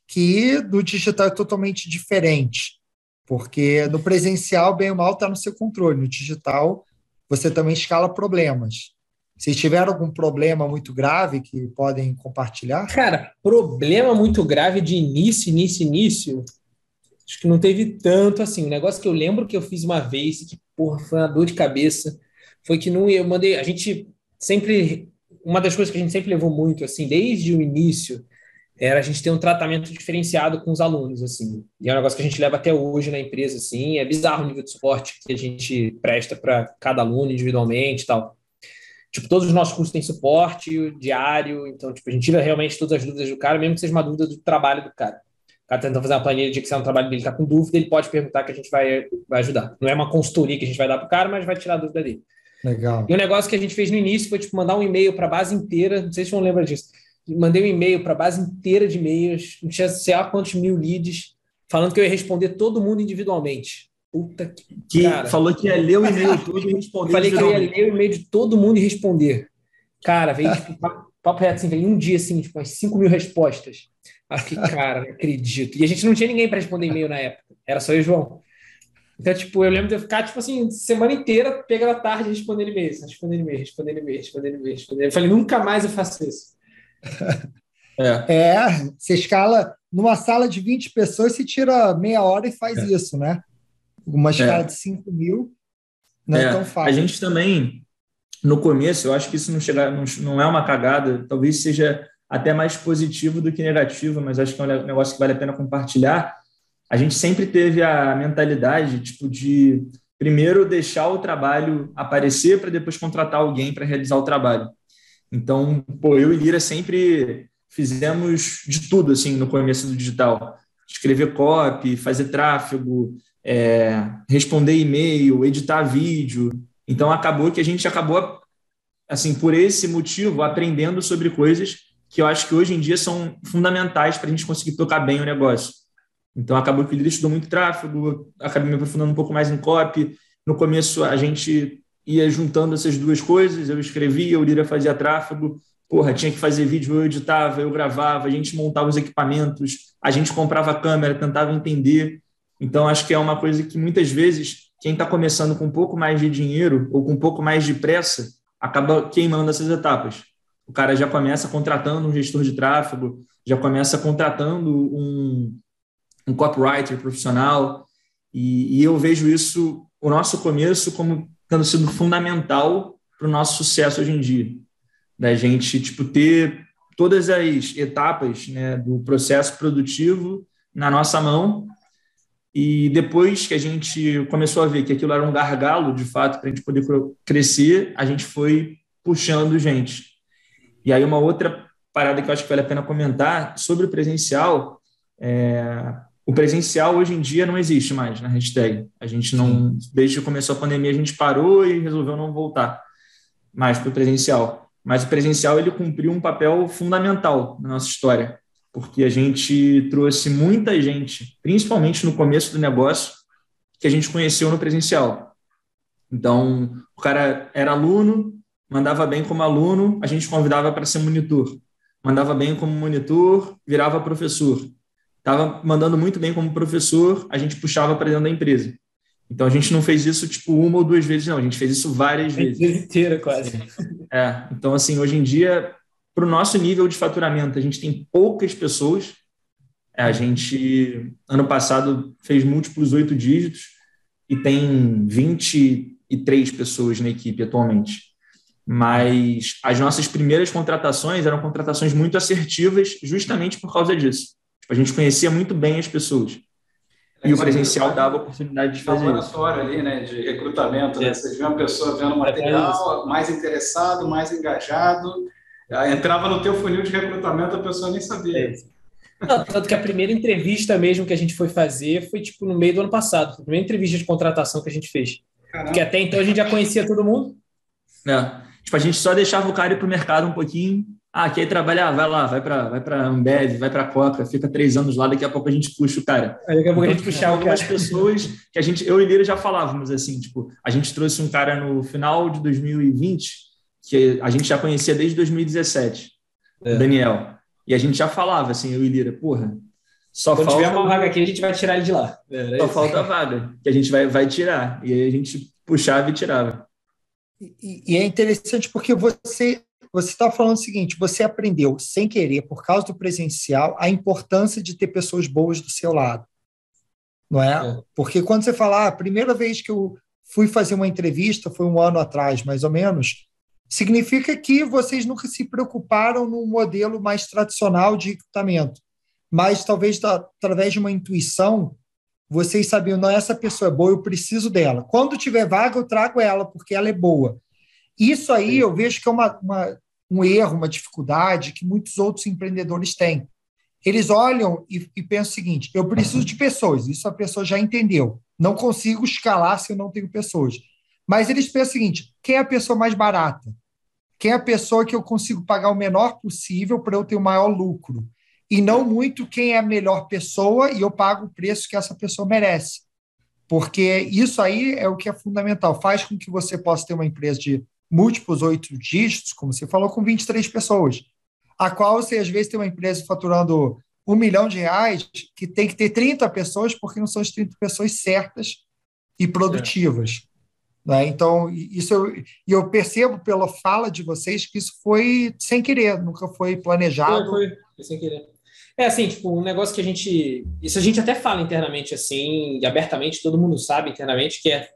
S1: que do digital é totalmente diferente, porque no presencial, bem ou mal, está no seu controle, no digital, você também escala problemas. Se tiveram algum problema muito grave que podem compartilhar?
S4: Cara, problema muito grave de início, início, início, acho que não teve tanto assim. O um negócio que eu lembro que eu fiz uma vez, que porra, foi uma dor de cabeça, foi que não, eu mandei. A gente sempre. Uma das coisas que a gente sempre levou muito, assim, desde o início, era a gente ter um tratamento diferenciado com os alunos, assim. E é um negócio que a gente leva até hoje na empresa, assim. É bizarro o nível de suporte que a gente presta para cada aluno individualmente e tal. Tipo, todos os nossos cursos têm suporte diário, então, tipo, a gente tira realmente todas as dúvidas do cara, mesmo que seja uma dúvida do trabalho do cara. O cara tentando fazer uma planilha de que no trabalho dele, está com dúvida, ele pode perguntar que a gente vai, vai ajudar. Não é uma consultoria que a gente vai dar para o cara, mas vai tirar a dúvida dele.
S1: Legal.
S4: E o um negócio que a gente fez no início foi, tipo, mandar um e-mail para a base inteira, não sei se vocês lembram disso mandei um e-mail para a base inteira de e-mails, não tinha sei lá quantos mil leads, falando que eu ia responder todo mundo individualmente. Puta que.
S3: que cara. falou que ia ler o e-mail todo e responder.
S4: Falei que eu ia ler o e-mail de todo mundo e responder. Cara, veio tipo, papo reto assim, veio um dia assim, tipo, umas 5 mil respostas. Que, cara, não acredito. E a gente não tinha ninguém para responder e-mail na época. Era só eu e o João. Então, tipo, eu lembro de eu ficar, tipo assim, semana inteira, pegando a tarde, respondendo e-mails, respondendo e-mail, respondendo e-mail, respondendo e-mail, respondendo. Eu falei, nunca mais eu faço isso.
S1: É. é, você escala numa sala de 20 pessoas, você tira meia hora e faz é. isso, né? Uma escala é. de 5 mil não é. é. tão fácil.
S3: A gente também, no começo, eu acho que isso não, chega, não, não é uma cagada, talvez seja até mais positivo do que negativo, mas acho que é um negócio que vale a pena compartilhar. A gente sempre teve a mentalidade tipo de primeiro deixar o trabalho aparecer para depois contratar alguém para realizar o trabalho. Então, pô, eu e Lira sempre fizemos de tudo assim no começo do digital. Escrever copy, fazer tráfego, é, responder e-mail, editar vídeo. Então acabou que a gente acabou assim por esse motivo aprendendo sobre coisas que eu acho que hoje em dia são fundamentais para a gente conseguir tocar bem o negócio. Então acabou que o estudou muito tráfego, acabei me aprofundando um pouco mais em copy. No começo a gente ia juntando essas duas coisas, eu escrevia, o líder fazia tráfego, porra, tinha que fazer vídeo, eu editava, eu gravava, a gente montava os equipamentos, a gente comprava câmera, tentava entender. Então, acho que é uma coisa que muitas vezes quem está começando com um pouco mais de dinheiro ou com um pouco mais de pressa acaba queimando essas etapas. O cara já começa contratando um gestor de tráfego, já começa contratando um, um copywriter profissional, e, e eu vejo isso, o nosso começo, como tendo sido fundamental para o nosso sucesso hoje em dia da gente tipo ter todas as etapas né, do processo produtivo na nossa mão e depois que a gente começou a ver que aquilo era um gargalo de fato para a gente poder crescer a gente foi puxando gente. E aí uma outra parada que eu acho que vale a pena comentar sobre o presencial é, o presencial hoje em dia não existe mais na hashtag. A gente não desde que começou a pandemia a gente parou e resolveu não voltar mais para o presencial. Mas o presencial ele cumpriu um papel fundamental na nossa história, porque a gente trouxe muita gente, principalmente no começo do negócio, que a gente conheceu no presencial. Então, o cara era aluno, mandava bem como aluno, a gente convidava para ser monitor. Mandava bem como monitor, virava professor. Estava mandando muito bem como professor, a gente puxava para dentro da empresa. Então a gente não fez isso tipo uma ou duas vezes, não. A gente fez isso várias vezes. A
S4: inteira, quase.
S3: É. Então, assim, hoje em dia, para o nosso nível de faturamento, a gente tem poucas pessoas. É, a gente, ano passado, fez múltiplos oito dígitos e tem 23 pessoas na equipe atualmente. Mas as nossas primeiras contratações eram contratações muito assertivas, justamente por causa disso. Tipo, a gente conhecia muito bem as pessoas. E o presencial dava a oportunidade de fazer
S2: laboratório ali, né, de recrutamento, né? Você vê uma pessoa vendo material, mais interessado, mais engajado, entrava no teu funil de recrutamento, a pessoa nem sabia.
S4: Não, tanto que a primeira entrevista mesmo que a gente foi fazer foi tipo no meio do ano passado, a primeira entrevista de contratação que a gente fez. Caramba. Porque até então a gente já conhecia todo mundo.
S3: É. Tipo, a gente só deixava o cara ir para o mercado um pouquinho, ah, quer trabalhar? Vai lá, vai para vai para Ambev, vai para Coca, fica três anos lá, daqui a pouco a gente puxa o cara.
S4: Aí daqui a pouco então, a gente então, puxar
S3: algumas pessoas que a gente, eu e Lira já falávamos assim, tipo, a gente trouxe um cara no final de 2020 que a gente já conhecia desde 2017, é. Daniel. E a gente já falava assim, eu e Lira, porra,
S4: só Quando falta... tiver uma vaga aqui, a gente vai tirar ele de lá.
S3: É, só falta a vaga, que a gente vai, vai tirar. E aí a gente puxava e tirava.
S1: E, e é interessante porque você você está falando o seguinte: você aprendeu sem querer, por causa do presencial, a importância de ter pessoas boas do seu lado. Não é? é. Porque quando você fala, ah, a primeira vez que eu fui fazer uma entrevista foi um ano atrás, mais ou menos, significa que vocês nunca se preocuparam num modelo mais tradicional de recrutamento. Mas talvez através de uma intuição, vocês sabiam, não, essa pessoa é boa, eu preciso dela. Quando tiver vaga, eu trago ela, porque ela é boa. Isso aí eu vejo que é uma, uma, um erro, uma dificuldade que muitos outros empreendedores têm. Eles olham e, e pensam o seguinte: eu preciso de pessoas, isso a pessoa já entendeu. Não consigo escalar se eu não tenho pessoas. Mas eles pensam o seguinte: quem é a pessoa mais barata? Quem é a pessoa que eu consigo pagar o menor possível para eu ter o maior lucro? E não muito quem é a melhor pessoa e eu pago o preço que essa pessoa merece. Porque isso aí é o que é fundamental. Faz com que você possa ter uma empresa de múltiplos oito dígitos, como você falou, com 23 pessoas, a qual você às vezes tem uma empresa faturando um milhão de reais que tem que ter 30 pessoas, porque não são as 30 pessoas certas e produtivas. É. Né? Então, isso eu, eu percebo pela fala de vocês que isso foi sem querer, nunca foi planejado.
S4: Foi, foi, sem querer. É assim, tipo, um negócio que a gente. Isso a gente até fala internamente assim, abertamente, todo mundo sabe internamente, que é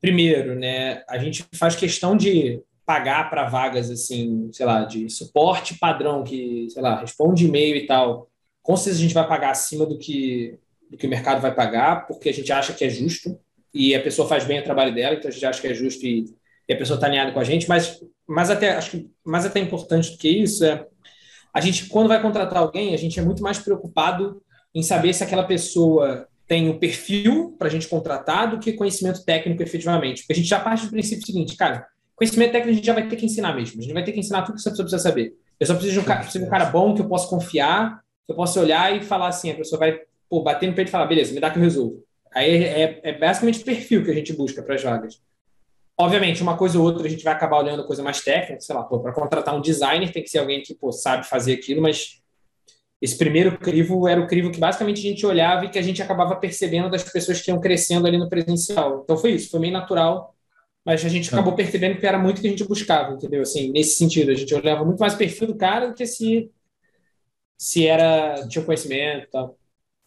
S4: primeiro, né, a gente faz questão de pagar para vagas assim, sei lá, de suporte padrão que, sei lá, responde e-mail e tal. Com certeza a gente vai pagar acima do que do que o mercado vai pagar, porque a gente acha que é justo e a pessoa faz bem o trabalho dela, então a gente acha que é justo e e a pessoa está alinhada com a gente, mas, mas até acho que mais até importante do que isso é a gente, quando vai contratar alguém, a gente é muito mais preocupado em saber se aquela pessoa tem o perfil para a gente contratar do que conhecimento técnico efetivamente. Porque a gente já parte do princípio seguinte, cara, conhecimento técnico a gente já vai ter que ensinar mesmo. A gente vai ter que ensinar tudo que essa pessoa precisa saber. Eu só preciso de um cara, preciso de um cara bom que eu possa confiar, que eu possa olhar e falar assim, a pessoa vai pô, bater no peito e falar, beleza, me dá que eu resolvo. Aí é, é basicamente perfil que a gente busca para as vagas. Obviamente, uma coisa ou outra a gente vai acabar olhando coisa mais técnica, sei lá, para contratar um designer tem que ser alguém que pô, sabe fazer aquilo, mas esse primeiro crivo era o crivo que basicamente a gente olhava e que a gente acabava percebendo das pessoas que iam crescendo ali no presencial. Então foi isso, foi meio natural, mas a gente acabou percebendo que era muito o que a gente buscava, entendeu? Assim, nesse sentido, a gente olhava muito mais o perfil do cara do que se se era tinha conhecimento e tal.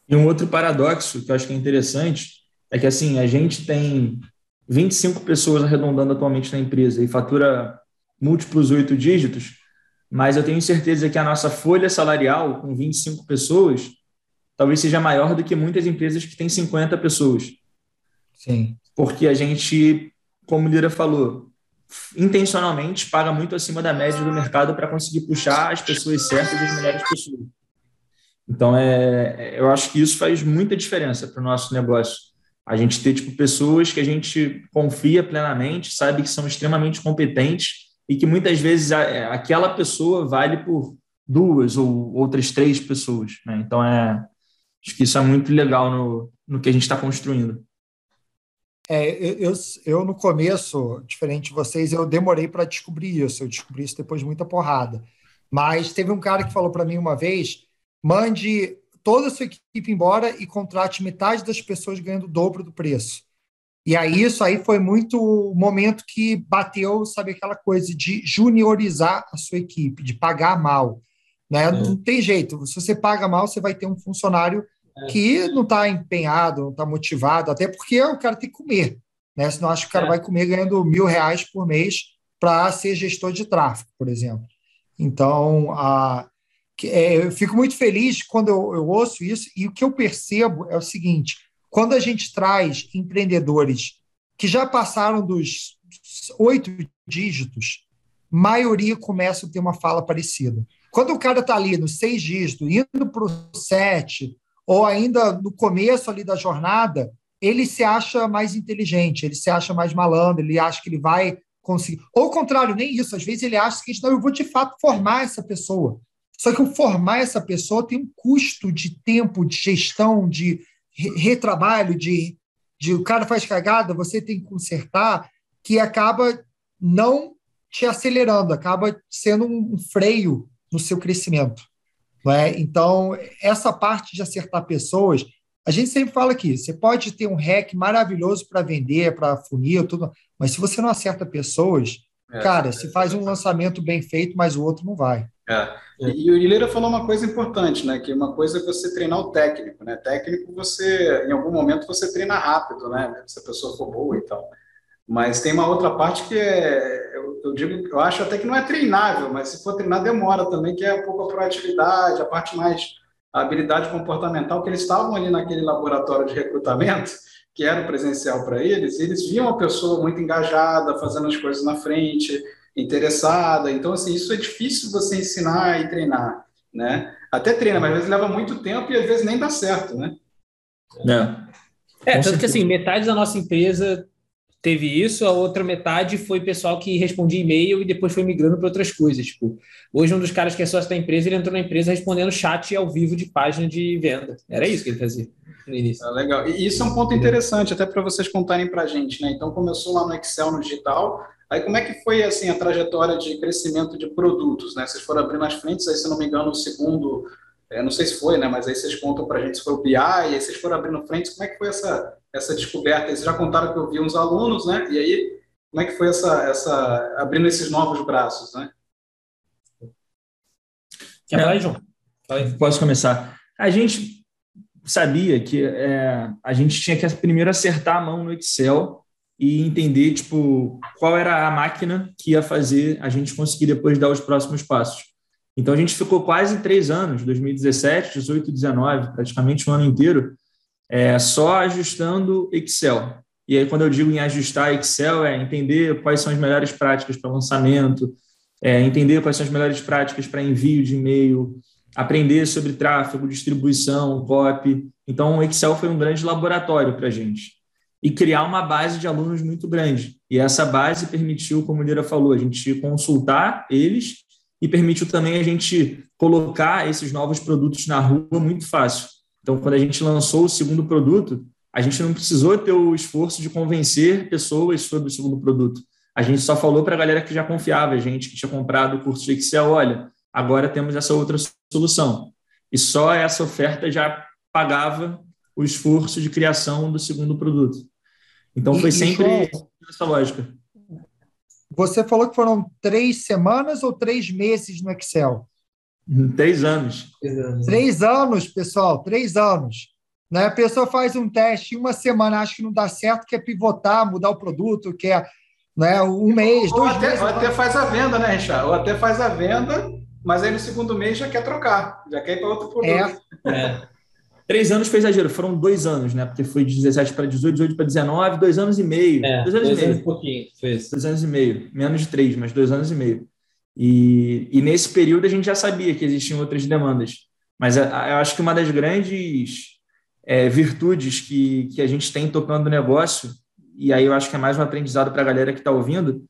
S3: E um outro paradoxo que eu acho que é interessante é que assim, a gente tem 25 pessoas arredondando atualmente na empresa e fatura múltiplos oito dígitos, mas eu tenho certeza que a nossa folha salarial, com 25 pessoas, talvez seja maior do que muitas empresas que têm 50 pessoas.
S1: Sim.
S3: Porque a gente, como o Lira falou, intencionalmente paga muito acima da média do mercado para conseguir puxar as pessoas certas e as melhores pessoas. Então, é, eu acho que isso faz muita diferença para o nosso negócio. A gente ter tipo, pessoas que a gente confia plenamente, sabe que são extremamente competentes e que muitas vezes é, aquela pessoa vale por duas ou outras três pessoas. Né? Então, é, acho que isso é muito legal no, no que a gente está construindo.
S1: É, eu, eu, no começo, diferente de vocês, eu demorei para descobrir isso. Eu descobri isso depois de muita porrada. Mas teve um cara que falou para mim uma vez: mande toda a sua equipe embora e contrate metade das pessoas ganhando o dobro do preço. E aí isso aí foi muito o momento que bateu, sabe, aquela coisa de juniorizar a sua equipe, de pagar mal. Né? É. Não tem jeito. Se você paga mal, você vai ter um funcionário é. que não está empenhado, não está motivado, até porque o cara tem que comer. Né? Senão acho que o cara é. vai comer ganhando mil reais por mês para ser gestor de tráfego, por exemplo. Então, a, é, eu fico muito feliz quando eu, eu ouço isso, e o que eu percebo é o seguinte: quando a gente traz empreendedores que já passaram dos oito dígitos, maioria começa a ter uma fala parecida. Quando o cara está ali nos seis dígitos, indo para o sete, ou ainda no começo ali da jornada, ele se acha mais inteligente, ele se acha mais malandro, ele acha que ele vai conseguir. Ou ao contrário, nem isso. Às vezes ele acha que não, eu vou de fato formar essa pessoa. Só que o formar essa pessoa tem um custo de tempo, de gestão, de retrabalho, de, de o cara faz cagada, você tem que consertar, que acaba não te acelerando, acaba sendo um freio no seu crescimento. É? Então, essa parte de acertar pessoas, a gente sempre fala aqui, você pode ter um hack maravilhoso para vender, para funil, tudo, mas se você não acerta pessoas, é, cara, é, se faz um lançamento bem feito, mas o outro não vai.
S2: É. E, o Ileira falou uma coisa importante, né? Que uma coisa é você treinar o técnico, né? Técnico você, em algum momento, você treina rápido, né? Se a pessoa for boa e tal. Mas tem uma outra parte que é, eu, eu, digo, eu acho até que não é treinável, mas se for treinar demora também, que é um pouco a proatividade, a parte mais a habilidade comportamental que eles estavam ali naquele laboratório de recrutamento, que era presencial para eles, e eles viam a pessoa muito engajada, fazendo as coisas na frente, interessada. Então, assim, isso é difícil você ensinar e treinar, né? Até treina, mas às vezes leva muito tempo e às vezes nem dá certo, né?
S4: É, é tanto certeza. que assim, metade da nossa empresa teve isso, a outra metade foi pessoal que respondia e-mail e depois foi migrando para outras coisas. Tipo, hoje um dos caras que é sócio da empresa, ele entrou na empresa respondendo chat ao vivo de página de venda. Era isso que ele fazia no início.
S2: É, legal. E isso é um ponto interessante, até para vocês contarem para a gente, né? Então começou lá no Excel, no digital, Aí como é que foi assim a trajetória de crescimento de produtos, né? Vocês foram abrindo as frentes, aí se não me engano o segundo, é, não sei se foi, né? Mas aí vocês contam para a gente se foi o BI, e aí vocês foram abrindo frentes, como é que foi essa essa descoberta? Vocês já contaram que eu vi uns alunos, né? E aí como é que foi essa essa abrindo esses novos braços, né?
S3: Quer falar, João? Posso começar? A gente sabia que é, a gente tinha que primeiro acertar a mão no Excel e entender tipo qual era a máquina que ia fazer a gente conseguir depois dar os próximos passos. Então a gente ficou quase três anos, 2017, 18, 19, praticamente um ano inteiro, é, só ajustando Excel. E aí, quando eu digo em ajustar Excel, é entender quais são as melhores práticas para lançamento, é entender quais são as melhores práticas para envio de e-mail, aprender sobre tráfego, distribuição, copy. Então, o Excel foi um grande laboratório para a gente. E criar uma base de alunos muito grande. E essa base permitiu, como o Lira falou, a gente consultar eles e permitiu também a gente colocar esses novos produtos na rua muito fácil. Então, quando a gente lançou o segundo produto, a gente não precisou ter o esforço de convencer pessoas sobre o segundo produto. A gente só falou para a galera que já confiava, a gente que tinha comprado o curso de Excel, olha, agora temos essa outra solução. E só essa oferta já pagava o esforço de criação do segundo produto. Então, foi e, sempre e, essa lógica.
S1: Você falou que foram três semanas ou três meses no Excel?
S3: Três anos.
S1: Três anos, pessoal, três anos. Né? A pessoa faz um teste uma semana, acha que não dá certo, quer pivotar, mudar o produto, quer né, um mês,
S2: ou
S1: dois
S2: até,
S1: meses.
S2: Ou até faz a venda, né, Richard? Ou até faz a venda, mas aí no segundo mês já quer trocar, já quer ir para outro produto.
S3: É. é. Três anos foi exagero, foram dois anos, né? Porque foi de 17 para 18, 18 para 19, dois anos e meio.
S4: É,
S3: dois anos
S4: dois
S3: e meio.
S4: Anos pouquinho,
S3: fez. Dois anos e meio. Menos de três, mas dois anos e meio. E, e nesse período a gente já sabia que existiam outras demandas. Mas eu acho que uma das grandes é, virtudes que, que a gente tem tocando o negócio, e aí eu acho que é mais um aprendizado para a galera que está ouvindo,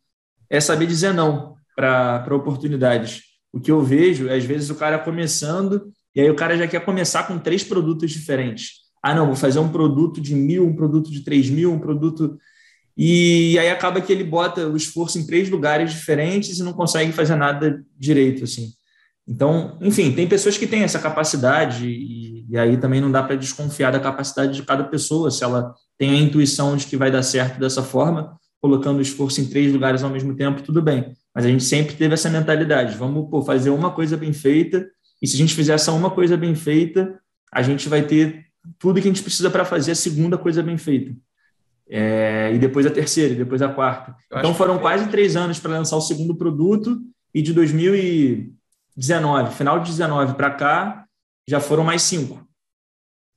S3: é saber dizer não para oportunidades. O que eu vejo é, às vezes, o cara começando e aí o cara já quer começar com três produtos diferentes. Ah, não, vou fazer um produto de mil, um produto de três mil, um produto. E aí acaba que ele bota o esforço em três lugares diferentes e não consegue fazer nada direito, assim. Então, enfim, tem pessoas que têm essa capacidade e, e aí também não dá para desconfiar da capacidade de cada pessoa, se ela tem a intuição de que vai dar certo dessa forma, colocando o esforço em três lugares ao mesmo tempo, tudo bem. Mas a gente sempre teve essa mentalidade, vamos pô, fazer uma coisa bem feita e se a gente fizer essa uma coisa bem feita, a gente vai ter tudo que a gente precisa para fazer a segunda coisa bem feita. É, e depois a terceira, e depois a quarta. Eu então foram quase três anos para lançar o segundo produto, e de 2019, final de 19 para cá, já foram mais cinco.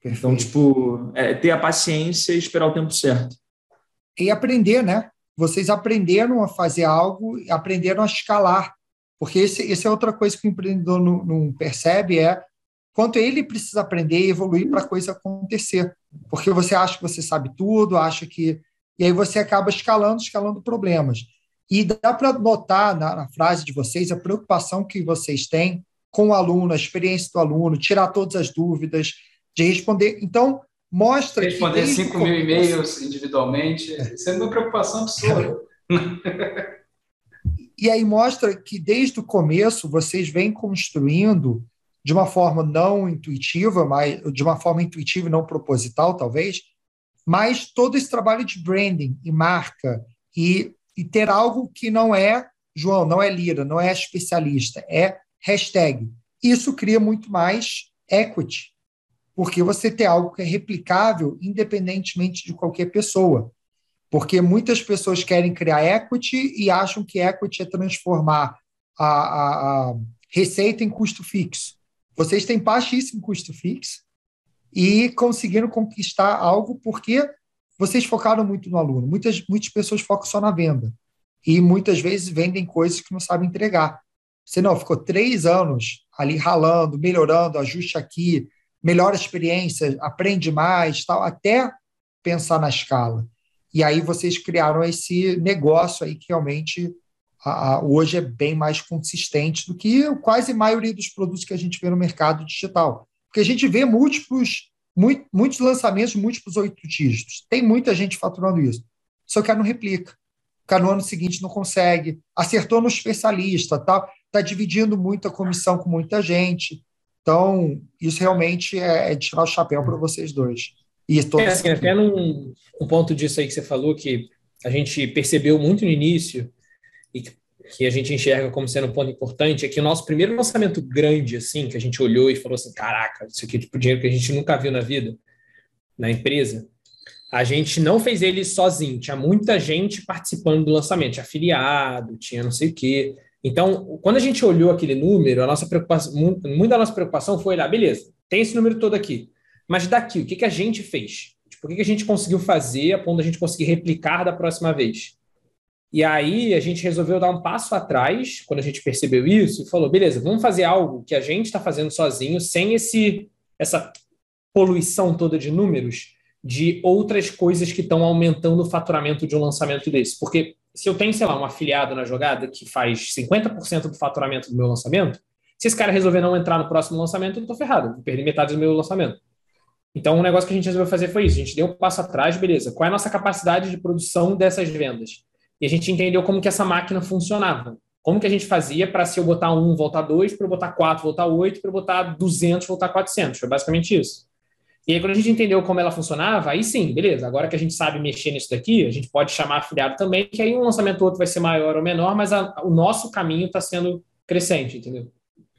S3: Perfeito. Então, tipo, é, ter a paciência e esperar o tempo certo.
S1: E aprender, né? Vocês aprenderam a fazer algo, aprenderam a escalar. Porque esse, esse é outra coisa que o empreendedor não, não percebe, é quanto ele precisa aprender e evoluir para a coisa acontecer. Porque você acha que você sabe tudo, acha que. E aí você acaba escalando, escalando problemas. E dá para notar na, na, frase de vocês a preocupação que vocês têm com o aluno, a experiência do aluno, tirar todas as dúvidas, de responder. Então, mostra
S2: responder que. Responder 5 mil e-mails individualmente, isso é uma preocupação absurda.
S1: E aí mostra que desde o começo vocês vêm construindo de uma forma não intuitiva, mas de uma forma intuitiva e não proposital, talvez, mas todo esse trabalho de branding e marca e, e ter algo que não é, João, não é lira, não é especialista, é hashtag. Isso cria muito mais equity, porque você tem algo que é replicável independentemente de qualquer pessoa. Porque muitas pessoas querem criar equity e acham que equity é transformar a, a, a receita em custo fixo. Vocês têm baixíssimo custo fixo e conseguiram conquistar algo porque vocês focaram muito no aluno. Muitas, muitas pessoas focam só na venda e muitas vezes vendem coisas que não sabem entregar. Você não, ficou três anos ali ralando, melhorando, ajuste aqui, melhora a experiência, aprende mais, tal, até pensar na escala. E aí vocês criaram esse negócio aí que realmente a, a, hoje é bem mais consistente do que quase a maioria dos produtos que a gente vê no mercado digital. Porque a gente vê múltiplos, muito, muitos lançamentos, múltiplos oito dígitos. Tem muita gente faturando isso. Só que não replica. O no ano seguinte não consegue. Acertou no especialista, tá? Está dividindo muito a comissão com muita gente. Então, isso realmente é, é tirar o chapéu para vocês dois.
S4: E é, assim, até num um ponto disso aí que você falou, que a gente percebeu muito no início, e que a gente enxerga como sendo um ponto importante, é que o nosso primeiro lançamento grande, assim, que a gente olhou e falou assim, caraca, isso aqui é tipo dinheiro que a gente nunca viu na vida, na empresa, a gente não fez ele sozinho, tinha muita gente participando do lançamento, tinha afiliado, tinha não sei o quê. Então, quando a gente olhou aquele número, a nossa preocupação, muito da nossa preocupação foi olhar, beleza, tem esse número todo aqui, mas daqui, o que, que a gente fez? Tipo, o que, que a gente conseguiu fazer a ponto de a gente conseguir replicar da próxima vez. E aí a gente resolveu dar um passo atrás quando a gente percebeu isso e falou: beleza, vamos fazer algo que a gente está fazendo sozinho, sem esse essa poluição toda de números de outras coisas que estão aumentando o faturamento de um lançamento desse. Porque se eu tenho, sei lá, um afiliado na jogada que faz 50% do faturamento do meu lançamento, se esse cara resolver não entrar no próximo lançamento, eu estou ferrado, vou perder metade do meu lançamento. Então, o um negócio que a gente resolveu fazer foi isso: a gente deu um passo atrás, beleza, qual é a nossa capacidade de produção dessas vendas? E a gente entendeu como que essa máquina funcionava. Como que a gente fazia para, se eu botar um, voltar dois, para eu botar quatro, voltar oito, para eu botar 200, voltar 400. Foi basicamente isso. E aí, quando a gente entendeu como ela funcionava, aí sim, beleza. Agora que a gente sabe mexer nisso daqui, a gente pode chamar afiliado também, que aí um lançamento outro vai ser maior ou menor, mas a, o nosso caminho está sendo crescente, entendeu?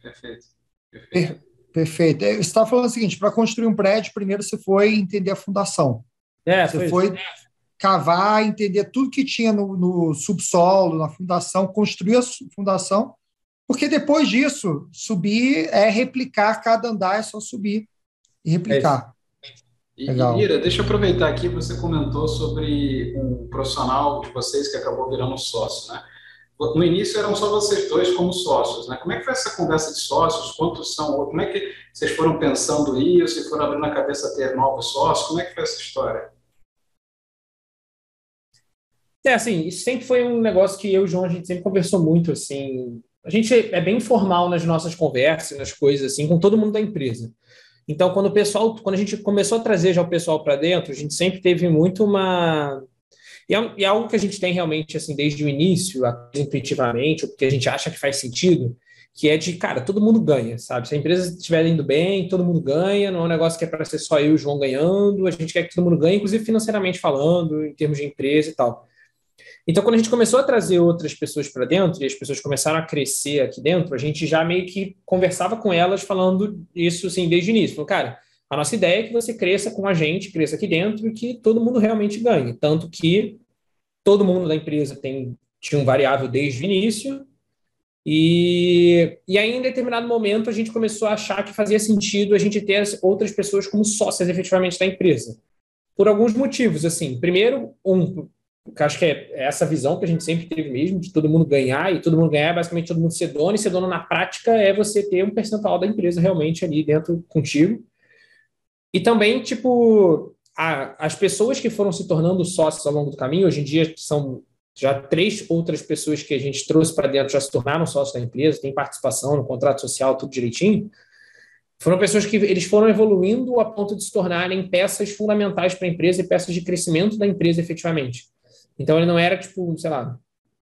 S2: Perfeito. Perfeito.
S1: Perfeito. É, você está falando o seguinte: para construir um prédio, primeiro você foi entender a fundação. É, você foi, foi cavar, entender tudo que tinha no, no, subsolo, na fundação, construir a fundação, porque depois disso, subir é replicar cada andar, é só subir e replicar.
S2: É e, Ira, deixa eu aproveitar aqui, você comentou sobre um profissional de vocês que acabou virando sócio, né? No início eram só vocês dois como sócios, né? Como é que foi essa conversa de sócios? Quantos são? Como é que vocês foram pensando isso? E foram abrindo a cabeça ter novos sócios? Como é que foi essa história?
S4: É, assim, isso sempre foi um negócio que eu e o João, a gente sempre conversou muito, assim. A gente é bem formal nas nossas conversas, nas coisas, assim, com todo mundo da empresa. Então, quando o pessoal, quando a gente começou a trazer já o pessoal para dentro, a gente sempre teve muito uma. E é, e é, algo que a gente tem realmente, assim, desde o início, intuitivamente, ou porque a gente acha que faz sentido, que é de, cara, todo mundo ganha, sabe? Se a empresa estiver indo bem, todo mundo ganha, não é um negócio que é para ser só eu e o João ganhando, a gente quer que todo mundo ganhe, inclusive financeiramente falando, em termos de empresa e tal. Então, quando a gente começou a trazer outras pessoas para dentro e as pessoas começaram a crescer aqui dentro, a gente já meio que conversava com elas falando isso assim desde o início. Falou, cara, a nossa ideia é que você cresça com a gente, cresça aqui dentro e que todo mundo realmente ganhe. Tanto que todo mundo da empresa tem, tinha um variável desde o início. E, e aí, em determinado momento, a gente começou a achar que fazia sentido a gente ter outras pessoas como sócias efetivamente da empresa. Por alguns motivos, assim. Primeiro, um, acho que é essa visão que a gente sempre teve mesmo, de todo mundo ganhar, e todo mundo ganhar é basicamente todo mundo ser dono, e ser dono na prática é você ter um percentual da empresa realmente ali dentro contigo. E também, tipo, a, as pessoas que foram se tornando sócios ao longo do caminho, hoje em dia são já três outras pessoas que a gente trouxe para dentro já se tornaram sócios da empresa, tem participação no contrato social, tudo direitinho. Foram pessoas que eles foram evoluindo a ponto de se tornarem peças fundamentais para a empresa e peças de crescimento da empresa efetivamente. Então ele não era, tipo, sei lá,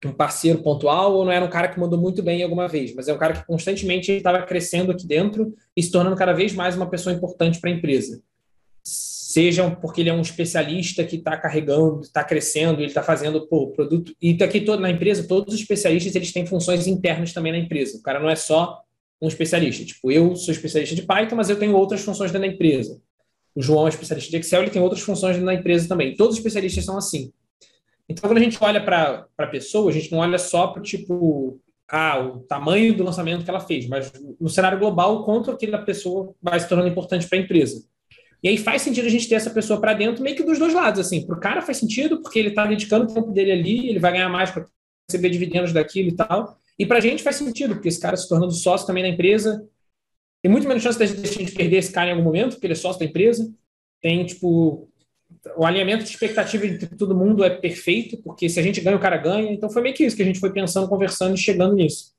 S4: um parceiro pontual ou não era um cara que mandou muito bem alguma vez, mas é um cara que constantemente estava crescendo aqui dentro e se tornando cada vez mais uma pessoa importante para a empresa. Seja porque ele é um especialista que está carregando, está crescendo, ele está fazendo o produto. E aqui todo, na empresa, todos os especialistas eles têm funções internas também na empresa. O cara não é só um especialista. Tipo, eu sou especialista de Python, mas eu tenho outras funções dentro da empresa. O João é especialista de Excel, ele tem outras funções dentro da empresa também. Todos os especialistas são assim. Então, quando a gente olha para a pessoa, a gente não olha só para tipo, ah, o tamanho do lançamento que ela fez, mas no cenário global, o quanto aquela pessoa vai se tornando importante para a empresa. E aí faz sentido a gente ter essa pessoa para dentro, meio que dos dois lados. Assim, para o cara faz sentido, porque ele está dedicando o tempo dele ali, ele vai ganhar mais para receber dividendos daquilo e tal. E para a gente faz sentido, porque esse cara se tornando sócio também da empresa, tem muito menos chance de a gente perder esse cara em algum momento, porque ele é sócio da empresa. Tem, tipo, o alinhamento de expectativa entre todo mundo é perfeito, porque se a gente ganha, o cara ganha. Então foi meio que isso que a gente foi pensando, conversando e chegando nisso.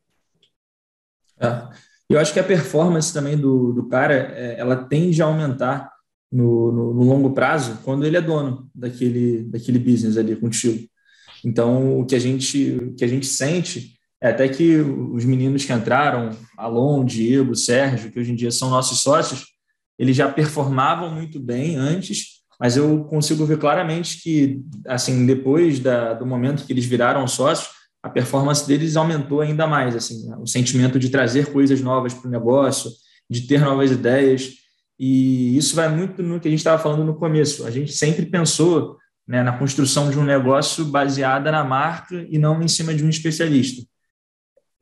S3: É. Eu acho que a performance também do, do cara, é, ela tende a aumentar no, no, no, longo prazo quando ele é dono daquele, daquele business ali contigo. Então, o que a gente, o que a gente sente é até que os meninos que entraram, Alon, Diego, Sérgio, que hoje em dia são nossos sócios, eles já performavam muito bem antes mas eu consigo ver claramente que, assim, depois da, do momento que eles viraram sócios, a performance deles aumentou ainda mais, assim, o sentimento de trazer coisas novas para o negócio, de ter novas ideias, e isso vai muito no que a gente estava falando no começo. A gente sempre pensou né, na construção de um negócio baseada na marca e não em cima de um especialista.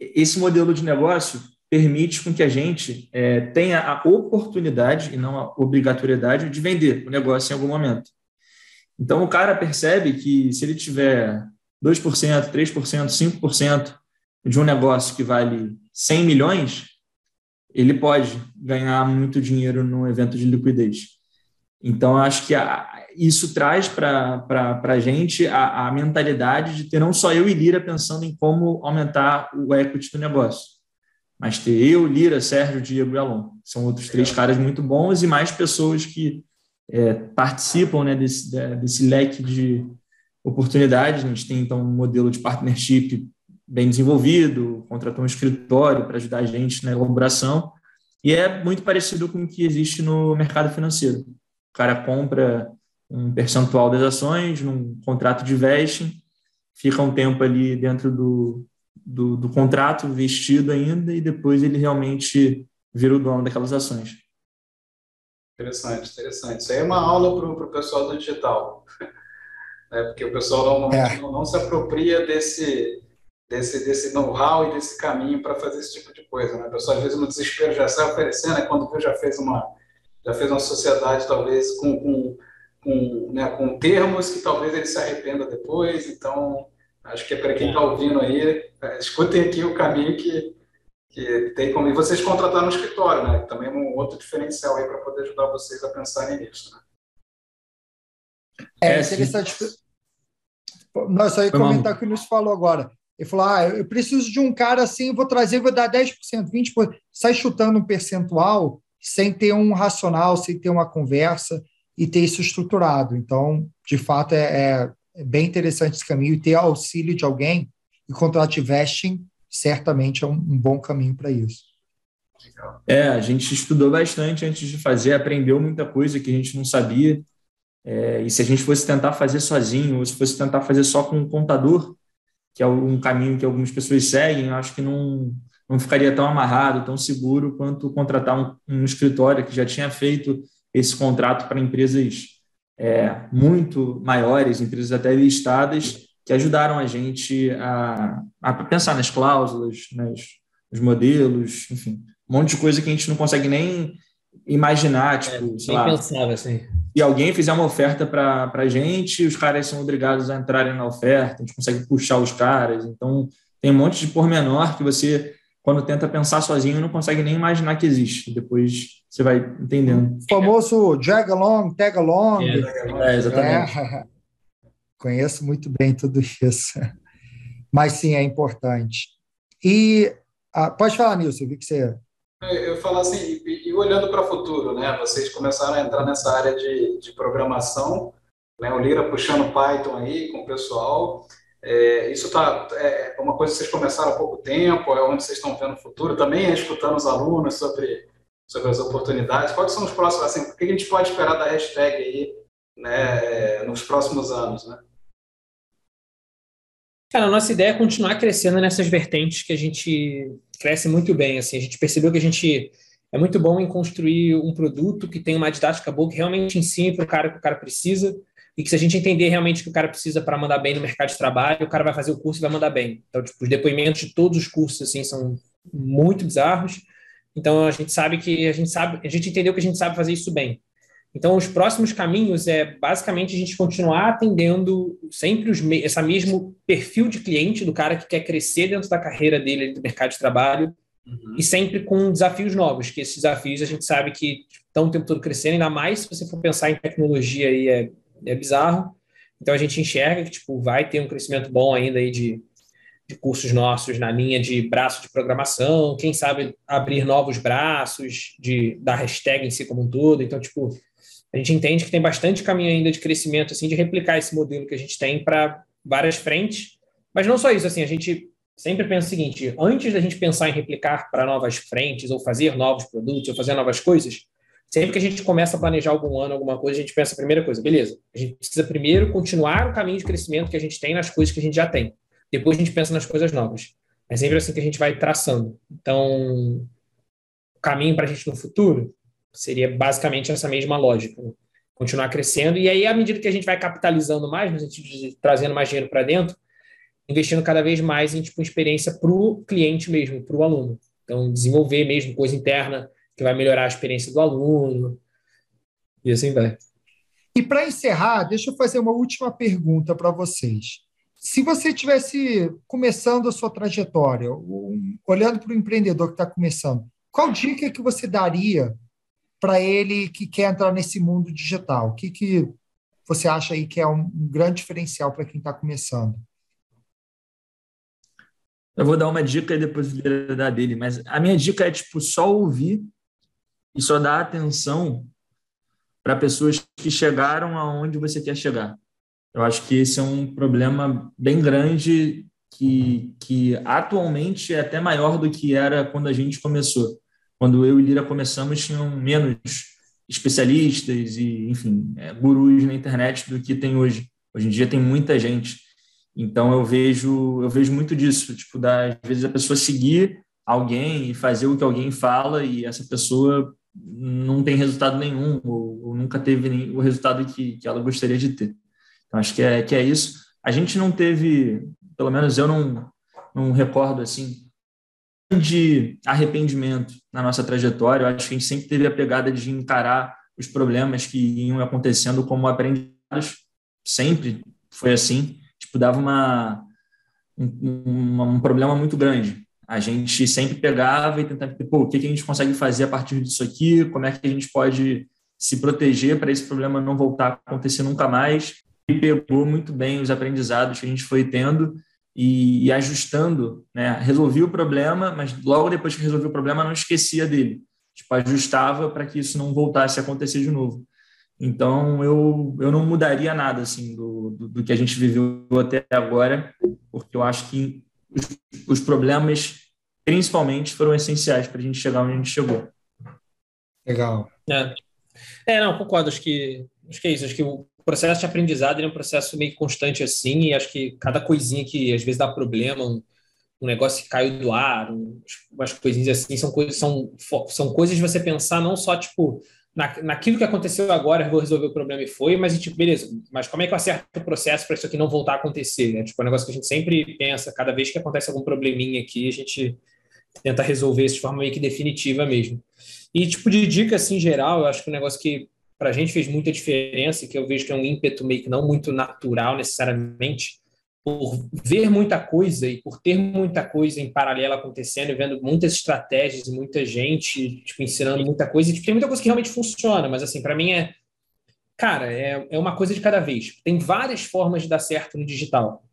S3: Esse modelo de negócio permite com que a gente é, tenha a oportunidade e não a obrigatoriedade de vender o negócio em algum momento. Então, o cara percebe que se ele tiver 2%, 3%, 5% de um negócio que vale 100 milhões, ele pode ganhar muito dinheiro num evento de liquidez. Então, acho que a, isso traz para a gente a, a, mentalidade de ter não só eu e Lira pensando em como aumentar o equity do negócio, mas ter eu, Lira, Sérgio, Diego e Alon. São outros três caras muito bons e mais pessoas que é, participam né, desse, desse leque de oportunidades. A gente tem, então, um modelo de partnership bem desenvolvido, contratou um escritório para ajudar a gente na elaboração, e é muito parecido com o que existe no mercado financeiro. O cara compra um percentual das ações num contrato de vesting, fica um tempo ali dentro do, do, do contrato, vestido ainda, e depois ele realmente vira o dono daquelas ações.
S2: Interessante, interessante. Isso aí é uma aula para o pessoal do digital. né? Porque o pessoal normalmente é. não, não, se apropria desse, desse, desse know-how e desse caminho para fazer esse tipo de coisa. Né? O pessoal, às vezes, no desespero, já sai oferecendo, né? quando viu, já fez uma, já fez uma sociedade, talvez, com, com, com, né, com termos que talvez ele se arrependa depois. Então, acho que é para quem está ouvindo aí, é, escutem aqui o caminho que que tem como. E vocês contrataram um escritório, né? Também é um outro diferencial aí para poder ajudar vocês a pensarem nisso, né?
S1: É, é interessante. Não, só ia comentar o que o Luiz falou agora. Ele falou: ah, eu preciso de um cara assim, vou trazer, vou dar 10%, 20%. Sai chutando um percentual sem ter um racional, sem ter uma conversa e ter isso estruturado. Então, de fato, é, é bem interessante esse caminho e ter auxílio de alguém e contrato vesting certamente é um, um bom caminho para isso.
S3: É, a gente estudou bastante antes de fazer, aprendeu muita coisa que a gente não sabia. É, e se a gente fosse tentar fazer sozinho, ou se fosse tentar fazer só com um contador, que é um caminho que algumas pessoas seguem, acho que não, não ficaria tão amarrado, tão seguro quanto contratar um, um escritório que já tinha feito esse contrato para empresas é, muito maiores, empresas até listadas, que ajudaram a gente a, a pensar nas cláusulas, nas, nos modelos, enfim, um monte de coisa que a gente não consegue nem imaginar, é, tipo, é, sei lá.
S4: pensava assim.
S3: E alguém fizer uma oferta para a gente, os caras são obrigados a entrarem na oferta, a gente consegue puxar os caras. Então, tem um monte de pormenor que você, quando tenta pensar sozinho, não consegue nem imaginar que existe. Depois você vai entendendo.
S1: O famoso drag along, tag along.
S3: É, é exatamente. É.
S1: Conheço muito bem tudo isso. Mas sim, é importante. E ah, pode falar, Nilson, eu vi que você.
S2: Eu falo assim, e, e olhando para o futuro, né? Vocês começaram a entrar nessa área de, de programação, né? O Lira puxando Python aí com o pessoal. É, isso tá, é uma coisa que vocês começaram há pouco tempo, é onde vocês estão vendo o futuro. Também é escutando os alunos sobre, sobre as oportunidades. Quais são os próximos, assim, o que a gente pode esperar da hashtag aí né, nos próximos anos, né?
S4: Cara, a nossa ideia é continuar crescendo nessas vertentes que a gente cresce muito bem. Assim, a gente percebeu que a gente é muito bom em construir um produto que tem uma didática boa, que realmente ensine para o cara que o cara precisa, e que se a gente entender realmente que o cara precisa para mandar bem no mercado de trabalho, o cara vai fazer o curso e vai mandar bem. Então, tipo, os depoimentos de todos os cursos assim são muito bizarros. Então, a gente sabe que a gente sabe, a gente entendeu que a gente sabe fazer isso bem. Então, os próximos caminhos é basicamente a gente continuar atendendo sempre os, esse mesmo perfil de cliente do cara que quer crescer dentro da carreira dele do mercado de trabalho uhum. e sempre com desafios novos, que esses desafios a gente sabe que estão o tempo todo crescendo, ainda mais se você for pensar em tecnologia aí é, é bizarro. Então, a gente enxerga que tipo, vai ter um crescimento bom ainda aí de, de cursos nossos na linha de braço de programação, quem sabe abrir novos braços de, da hashtag em si como um todo. Então, tipo, a gente entende que tem bastante caminho ainda de crescimento, assim, de replicar esse modelo que a gente tem para várias frentes. Mas não só isso, assim, a gente sempre pensa o seguinte: antes da gente pensar em replicar para novas frentes, ou fazer novos produtos, ou fazer novas coisas, sempre que a gente começa a planejar algum ano, alguma coisa, a gente pensa a primeira coisa, beleza, a gente precisa primeiro continuar o caminho de crescimento que a gente tem nas coisas que a gente já tem. Depois a gente pensa nas coisas novas. É sempre assim que a gente vai traçando. Então, o caminho para a gente no futuro Seria basicamente essa mesma lógica. Né? Continuar crescendo. E aí, à medida que a gente vai capitalizando mais, no sentido de trazendo mais dinheiro para dentro, investindo cada vez mais em tipo, experiência para o cliente mesmo, para o aluno. Então, desenvolver mesmo coisa interna que vai melhorar a experiência do aluno. E assim vai.
S1: E para encerrar, deixa eu fazer uma última pergunta para vocês. Se você tivesse começando a sua trajetória, olhando para o empreendedor que está começando, qual dica que você daria para ele que quer entrar nesse mundo digital? O que, que você acha aí que é um, grande diferencial para quem está começando?
S3: Eu vou dar uma dica e depois o dar dele, mas a minha dica é tipo só ouvir e só dar atenção para pessoas que chegaram aonde você quer chegar. Eu acho que esse é um problema bem grande que, que atualmente é até maior do que era quando a gente começou. Quando eu e Lira começamos, tinham menos especialistas e, enfim, é, gurus na internet do que tem hoje. Hoje em dia tem muita gente. Então eu vejo eu vejo muito disso, tipo, da, às vezes a pessoa seguir alguém e fazer o que alguém fala e essa pessoa não tem resultado nenhum ou, ou nunca teve nem, o resultado que, que ela gostaria de ter. Acho que é que é isso. A gente não teve, pelo menos eu não não recordo assim de arrependimento na nossa trajetória. Acho que a gente sempre teve a pegada de encarar os problemas que iam acontecendo como aprendizados. Sempre foi assim. Tipo, dava uma, um, um problema muito grande. A gente sempre pegava e tentava, pô, o que, que a gente consegue fazer a partir disso aqui? Como é que a gente pode se proteger para esse problema não voltar a acontecer nunca mais? E pegou muito bem os aprendizados que a gente foi tendo e, e ajustando, né? Resolvi o problema, mas logo depois que resolvi o problema, não esquecia dele. Tipo, ajustava para que isso não voltasse a acontecer de novo. Então, eu, eu não mudaria nada assim do, do, do que a gente viveu até agora, porque eu acho que os, os problemas, principalmente, foram essenciais para a gente chegar onde a gente chegou.
S1: Legal.
S4: É. é, não, concordo. Acho que, acho que é isso. Acho que o processo de aprendizado é um processo meio constante assim, e acho que cada coisinha que às vezes dá problema, um, um negócio que caiu do ar, um, umas coisinhas assim, são coisas, são, são coisas de você pensar não só, tipo, na, naquilo que aconteceu agora, eu vou resolver o problema e foi, mas, tipo, beleza, mas como é que eu acerto o processo para isso aqui não voltar a acontecer? Né? Tipo, é um negócio que a gente sempre pensa, cada vez que acontece algum probleminha aqui, a gente tenta resolver isso de forma meio que definitiva mesmo. E, tipo, de dica, assim, geral, eu acho que o um negócio que para a gente fez muita diferença e que eu vejo que é um ímpeto meio que não muito natural necessariamente, por ver muita coisa e por ter muita coisa em paralelo acontecendo vendo muitas estratégias e muita gente tipo, ensinando muita coisa. E, tipo, tem muita coisa que realmente funciona, mas assim, para mim é. Cara, é, é uma coisa de cada vez. Tem várias formas de dar certo no digital.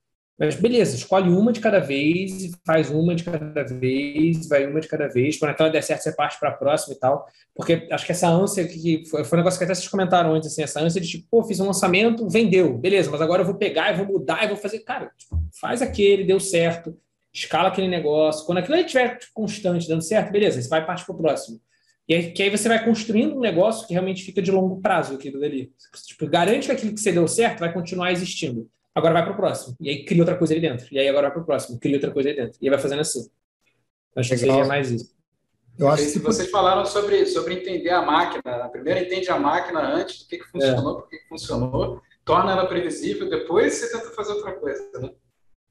S4: Mas beleza, escolhe uma de cada vez, faz uma de cada vez, vai uma de cada vez. Quando aquela der certo, você parte para a próxima e tal. Porque acho que essa ânsia que foi, foi um negócio que até vocês comentaram antes, assim, essa ânsia de tipo, pô, fiz um lançamento, vendeu, beleza, mas agora eu vou pegar e vou mudar e vou fazer. Cara, tipo, faz aquele, deu certo, escala aquele negócio. Quando aquilo estiver constante, dando certo, beleza, você vai partir para o próximo. E aí, que aí você vai construindo um negócio que realmente fica de longo prazo aquilo dali. Tipo, garante que aquilo que você deu certo vai continuar existindo agora vai para o próximo. E aí cria outra coisa ali dentro. E aí agora vai para o próximo, cria outra coisa ali dentro. E aí vai fazendo assim. Acho que seria mais isso.
S2: Eu acho que vocês falaram sobre, sobre entender a máquina. Primeiro entende a máquina antes do que, que funcionou, é. por que, que funcionou, torna ela previsível, depois você tenta fazer outra coisa. Né?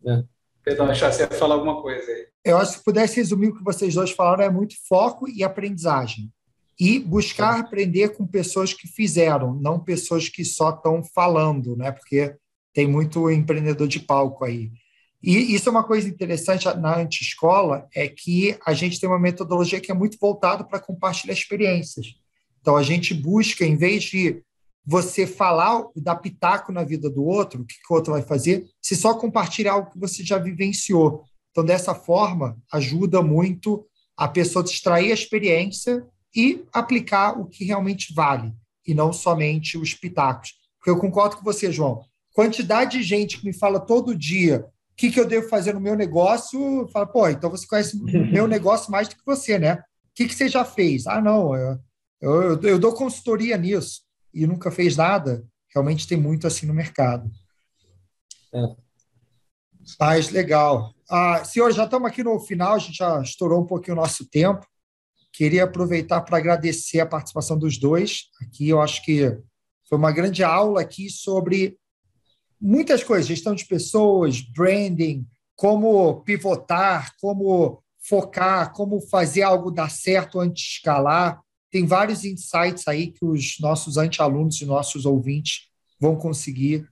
S2: É. Perdão, achar você ia falar alguma coisa aí.
S1: Eu acho que se pudesse resumir o que vocês dois falaram, é muito foco e aprendizagem. E buscar aprender com pessoas que fizeram, não pessoas que só estão falando, né? Porque tem muito empreendedor de palco aí. E isso é uma coisa interessante na anti-escola, é que a gente tem uma metodologia que é muito voltada para compartilhar experiências. Então, a gente busca, em vez de você falar, dar pitaco na vida do outro, o que, o outro vai fazer, se só compartilhar algo que você já vivenciou. Então, dessa forma, ajuda muito a pessoa a extrair a experiência e aplicar o que realmente vale, e não somente os pitacos. Porque eu concordo com você, João quantidade de gente que me fala todo dia o que, que eu devo fazer no meu negócio, fala, pô, então você conhece o meu negócio mais do que você, né? O que, que você já fez? Ah, não, eu, eu, eu dou consultoria nisso e nunca fez nada. Realmente tem muito assim no mercado. É. Mas legal. Ah, senhores, já estamos aqui no final, a gente já estourou um pouquinho o nosso tempo. Queria aproveitar para agradecer a participação dos dois. Aqui eu acho que foi uma grande aula aqui sobre muitas coisas, gestão de pessoas, branding, como pivotar, como focar, como fazer algo dar certo antes de escalar. tem vários insights aí que os nossos anti-alunos e nossos ouvintes vão conseguir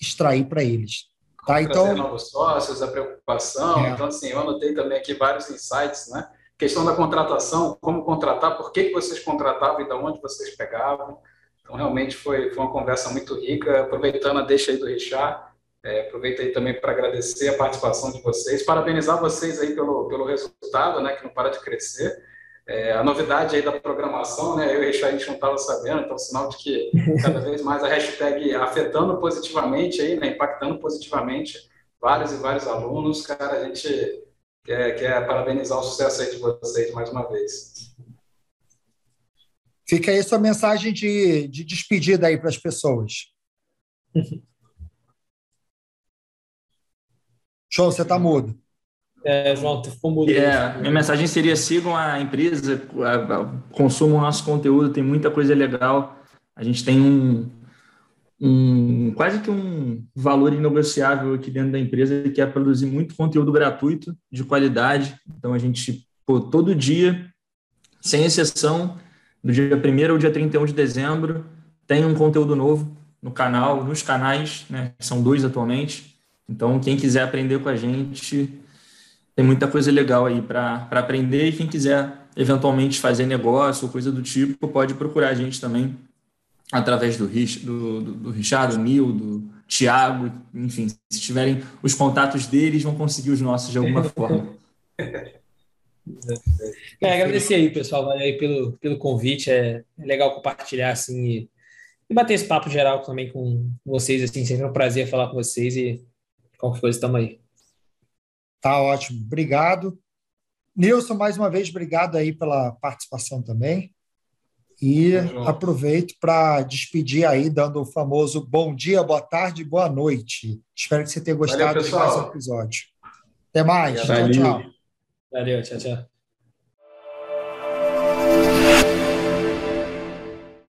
S1: extrair para eles.
S2: Tá, então novos sócios, a preocupação. É. Então, assim, eu anotei também aqui vários insights, né? Questão da contratação, como contratar, por que, vocês contratavam e de onde vocês pegavam. Então, realmente foi, foi uma conversa muito rica. Aproveitando a deixa aí do Richard, é, aproveito aí também para agradecer a participação de vocês, parabenizar vocês aí pelo, pelo resultado, né, que não para de crescer. É, a novidade aí da programação, né, eu e o Richard, a gente não estava sabendo, então sinal de que cada vez mais a hashtag afetando positivamente aí, né, impactando positivamente vários e vários alunos. Cara, a gente quer, quer parabenizar o sucesso aí de vocês mais uma vez.
S1: Fica aí sua mensagem de, de despedida aí para as pessoas. João, você está mudo.
S4: É, João, tu ficou mudo.
S3: É, minha mensagem seria sigam a empresa, consumam o nosso conteúdo, tem muita coisa legal. A gente tem um, um quase que um valor inegociável aqui dentro da empresa, que é produzir muito conteúdo gratuito, de qualidade. Então, a gente, pô, todo dia, sem exceção, do dia 1 ao dia 31 de dezembro, tem um conteúdo novo no canal, nos canais, né, são dois atualmente, então, quem quiser aprender com a gente, tem muita coisa legal aí para aprender. E quem quiser eventualmente fazer negócio ou coisa do tipo, pode procurar a gente também através do, do, do, do Richard, do Nil, do Tiago, enfim, se tiverem os contatos deles, vão conseguir os nossos de alguma forma.
S4: É, agradecer aí, pessoal, valeu aí pelo, pelo convite. É, é legal compartilhar assim e, e, bater esse papo geral também com vocês. Assim, sempre é um prazer falar com vocês e Qualquer coisa, estamos aí.
S1: Tá ótimo. Obrigado. Nilson, mais uma vez, obrigado aí pela participação também. E aproveito para despedir aí, dando o famoso bom dia, boa tarde, boa noite. Espero que você tenha gostado Valeu, de mais um episódio. Até mais.
S4: Valeu. Tchau, tchau. Valeu, tchau, tchau.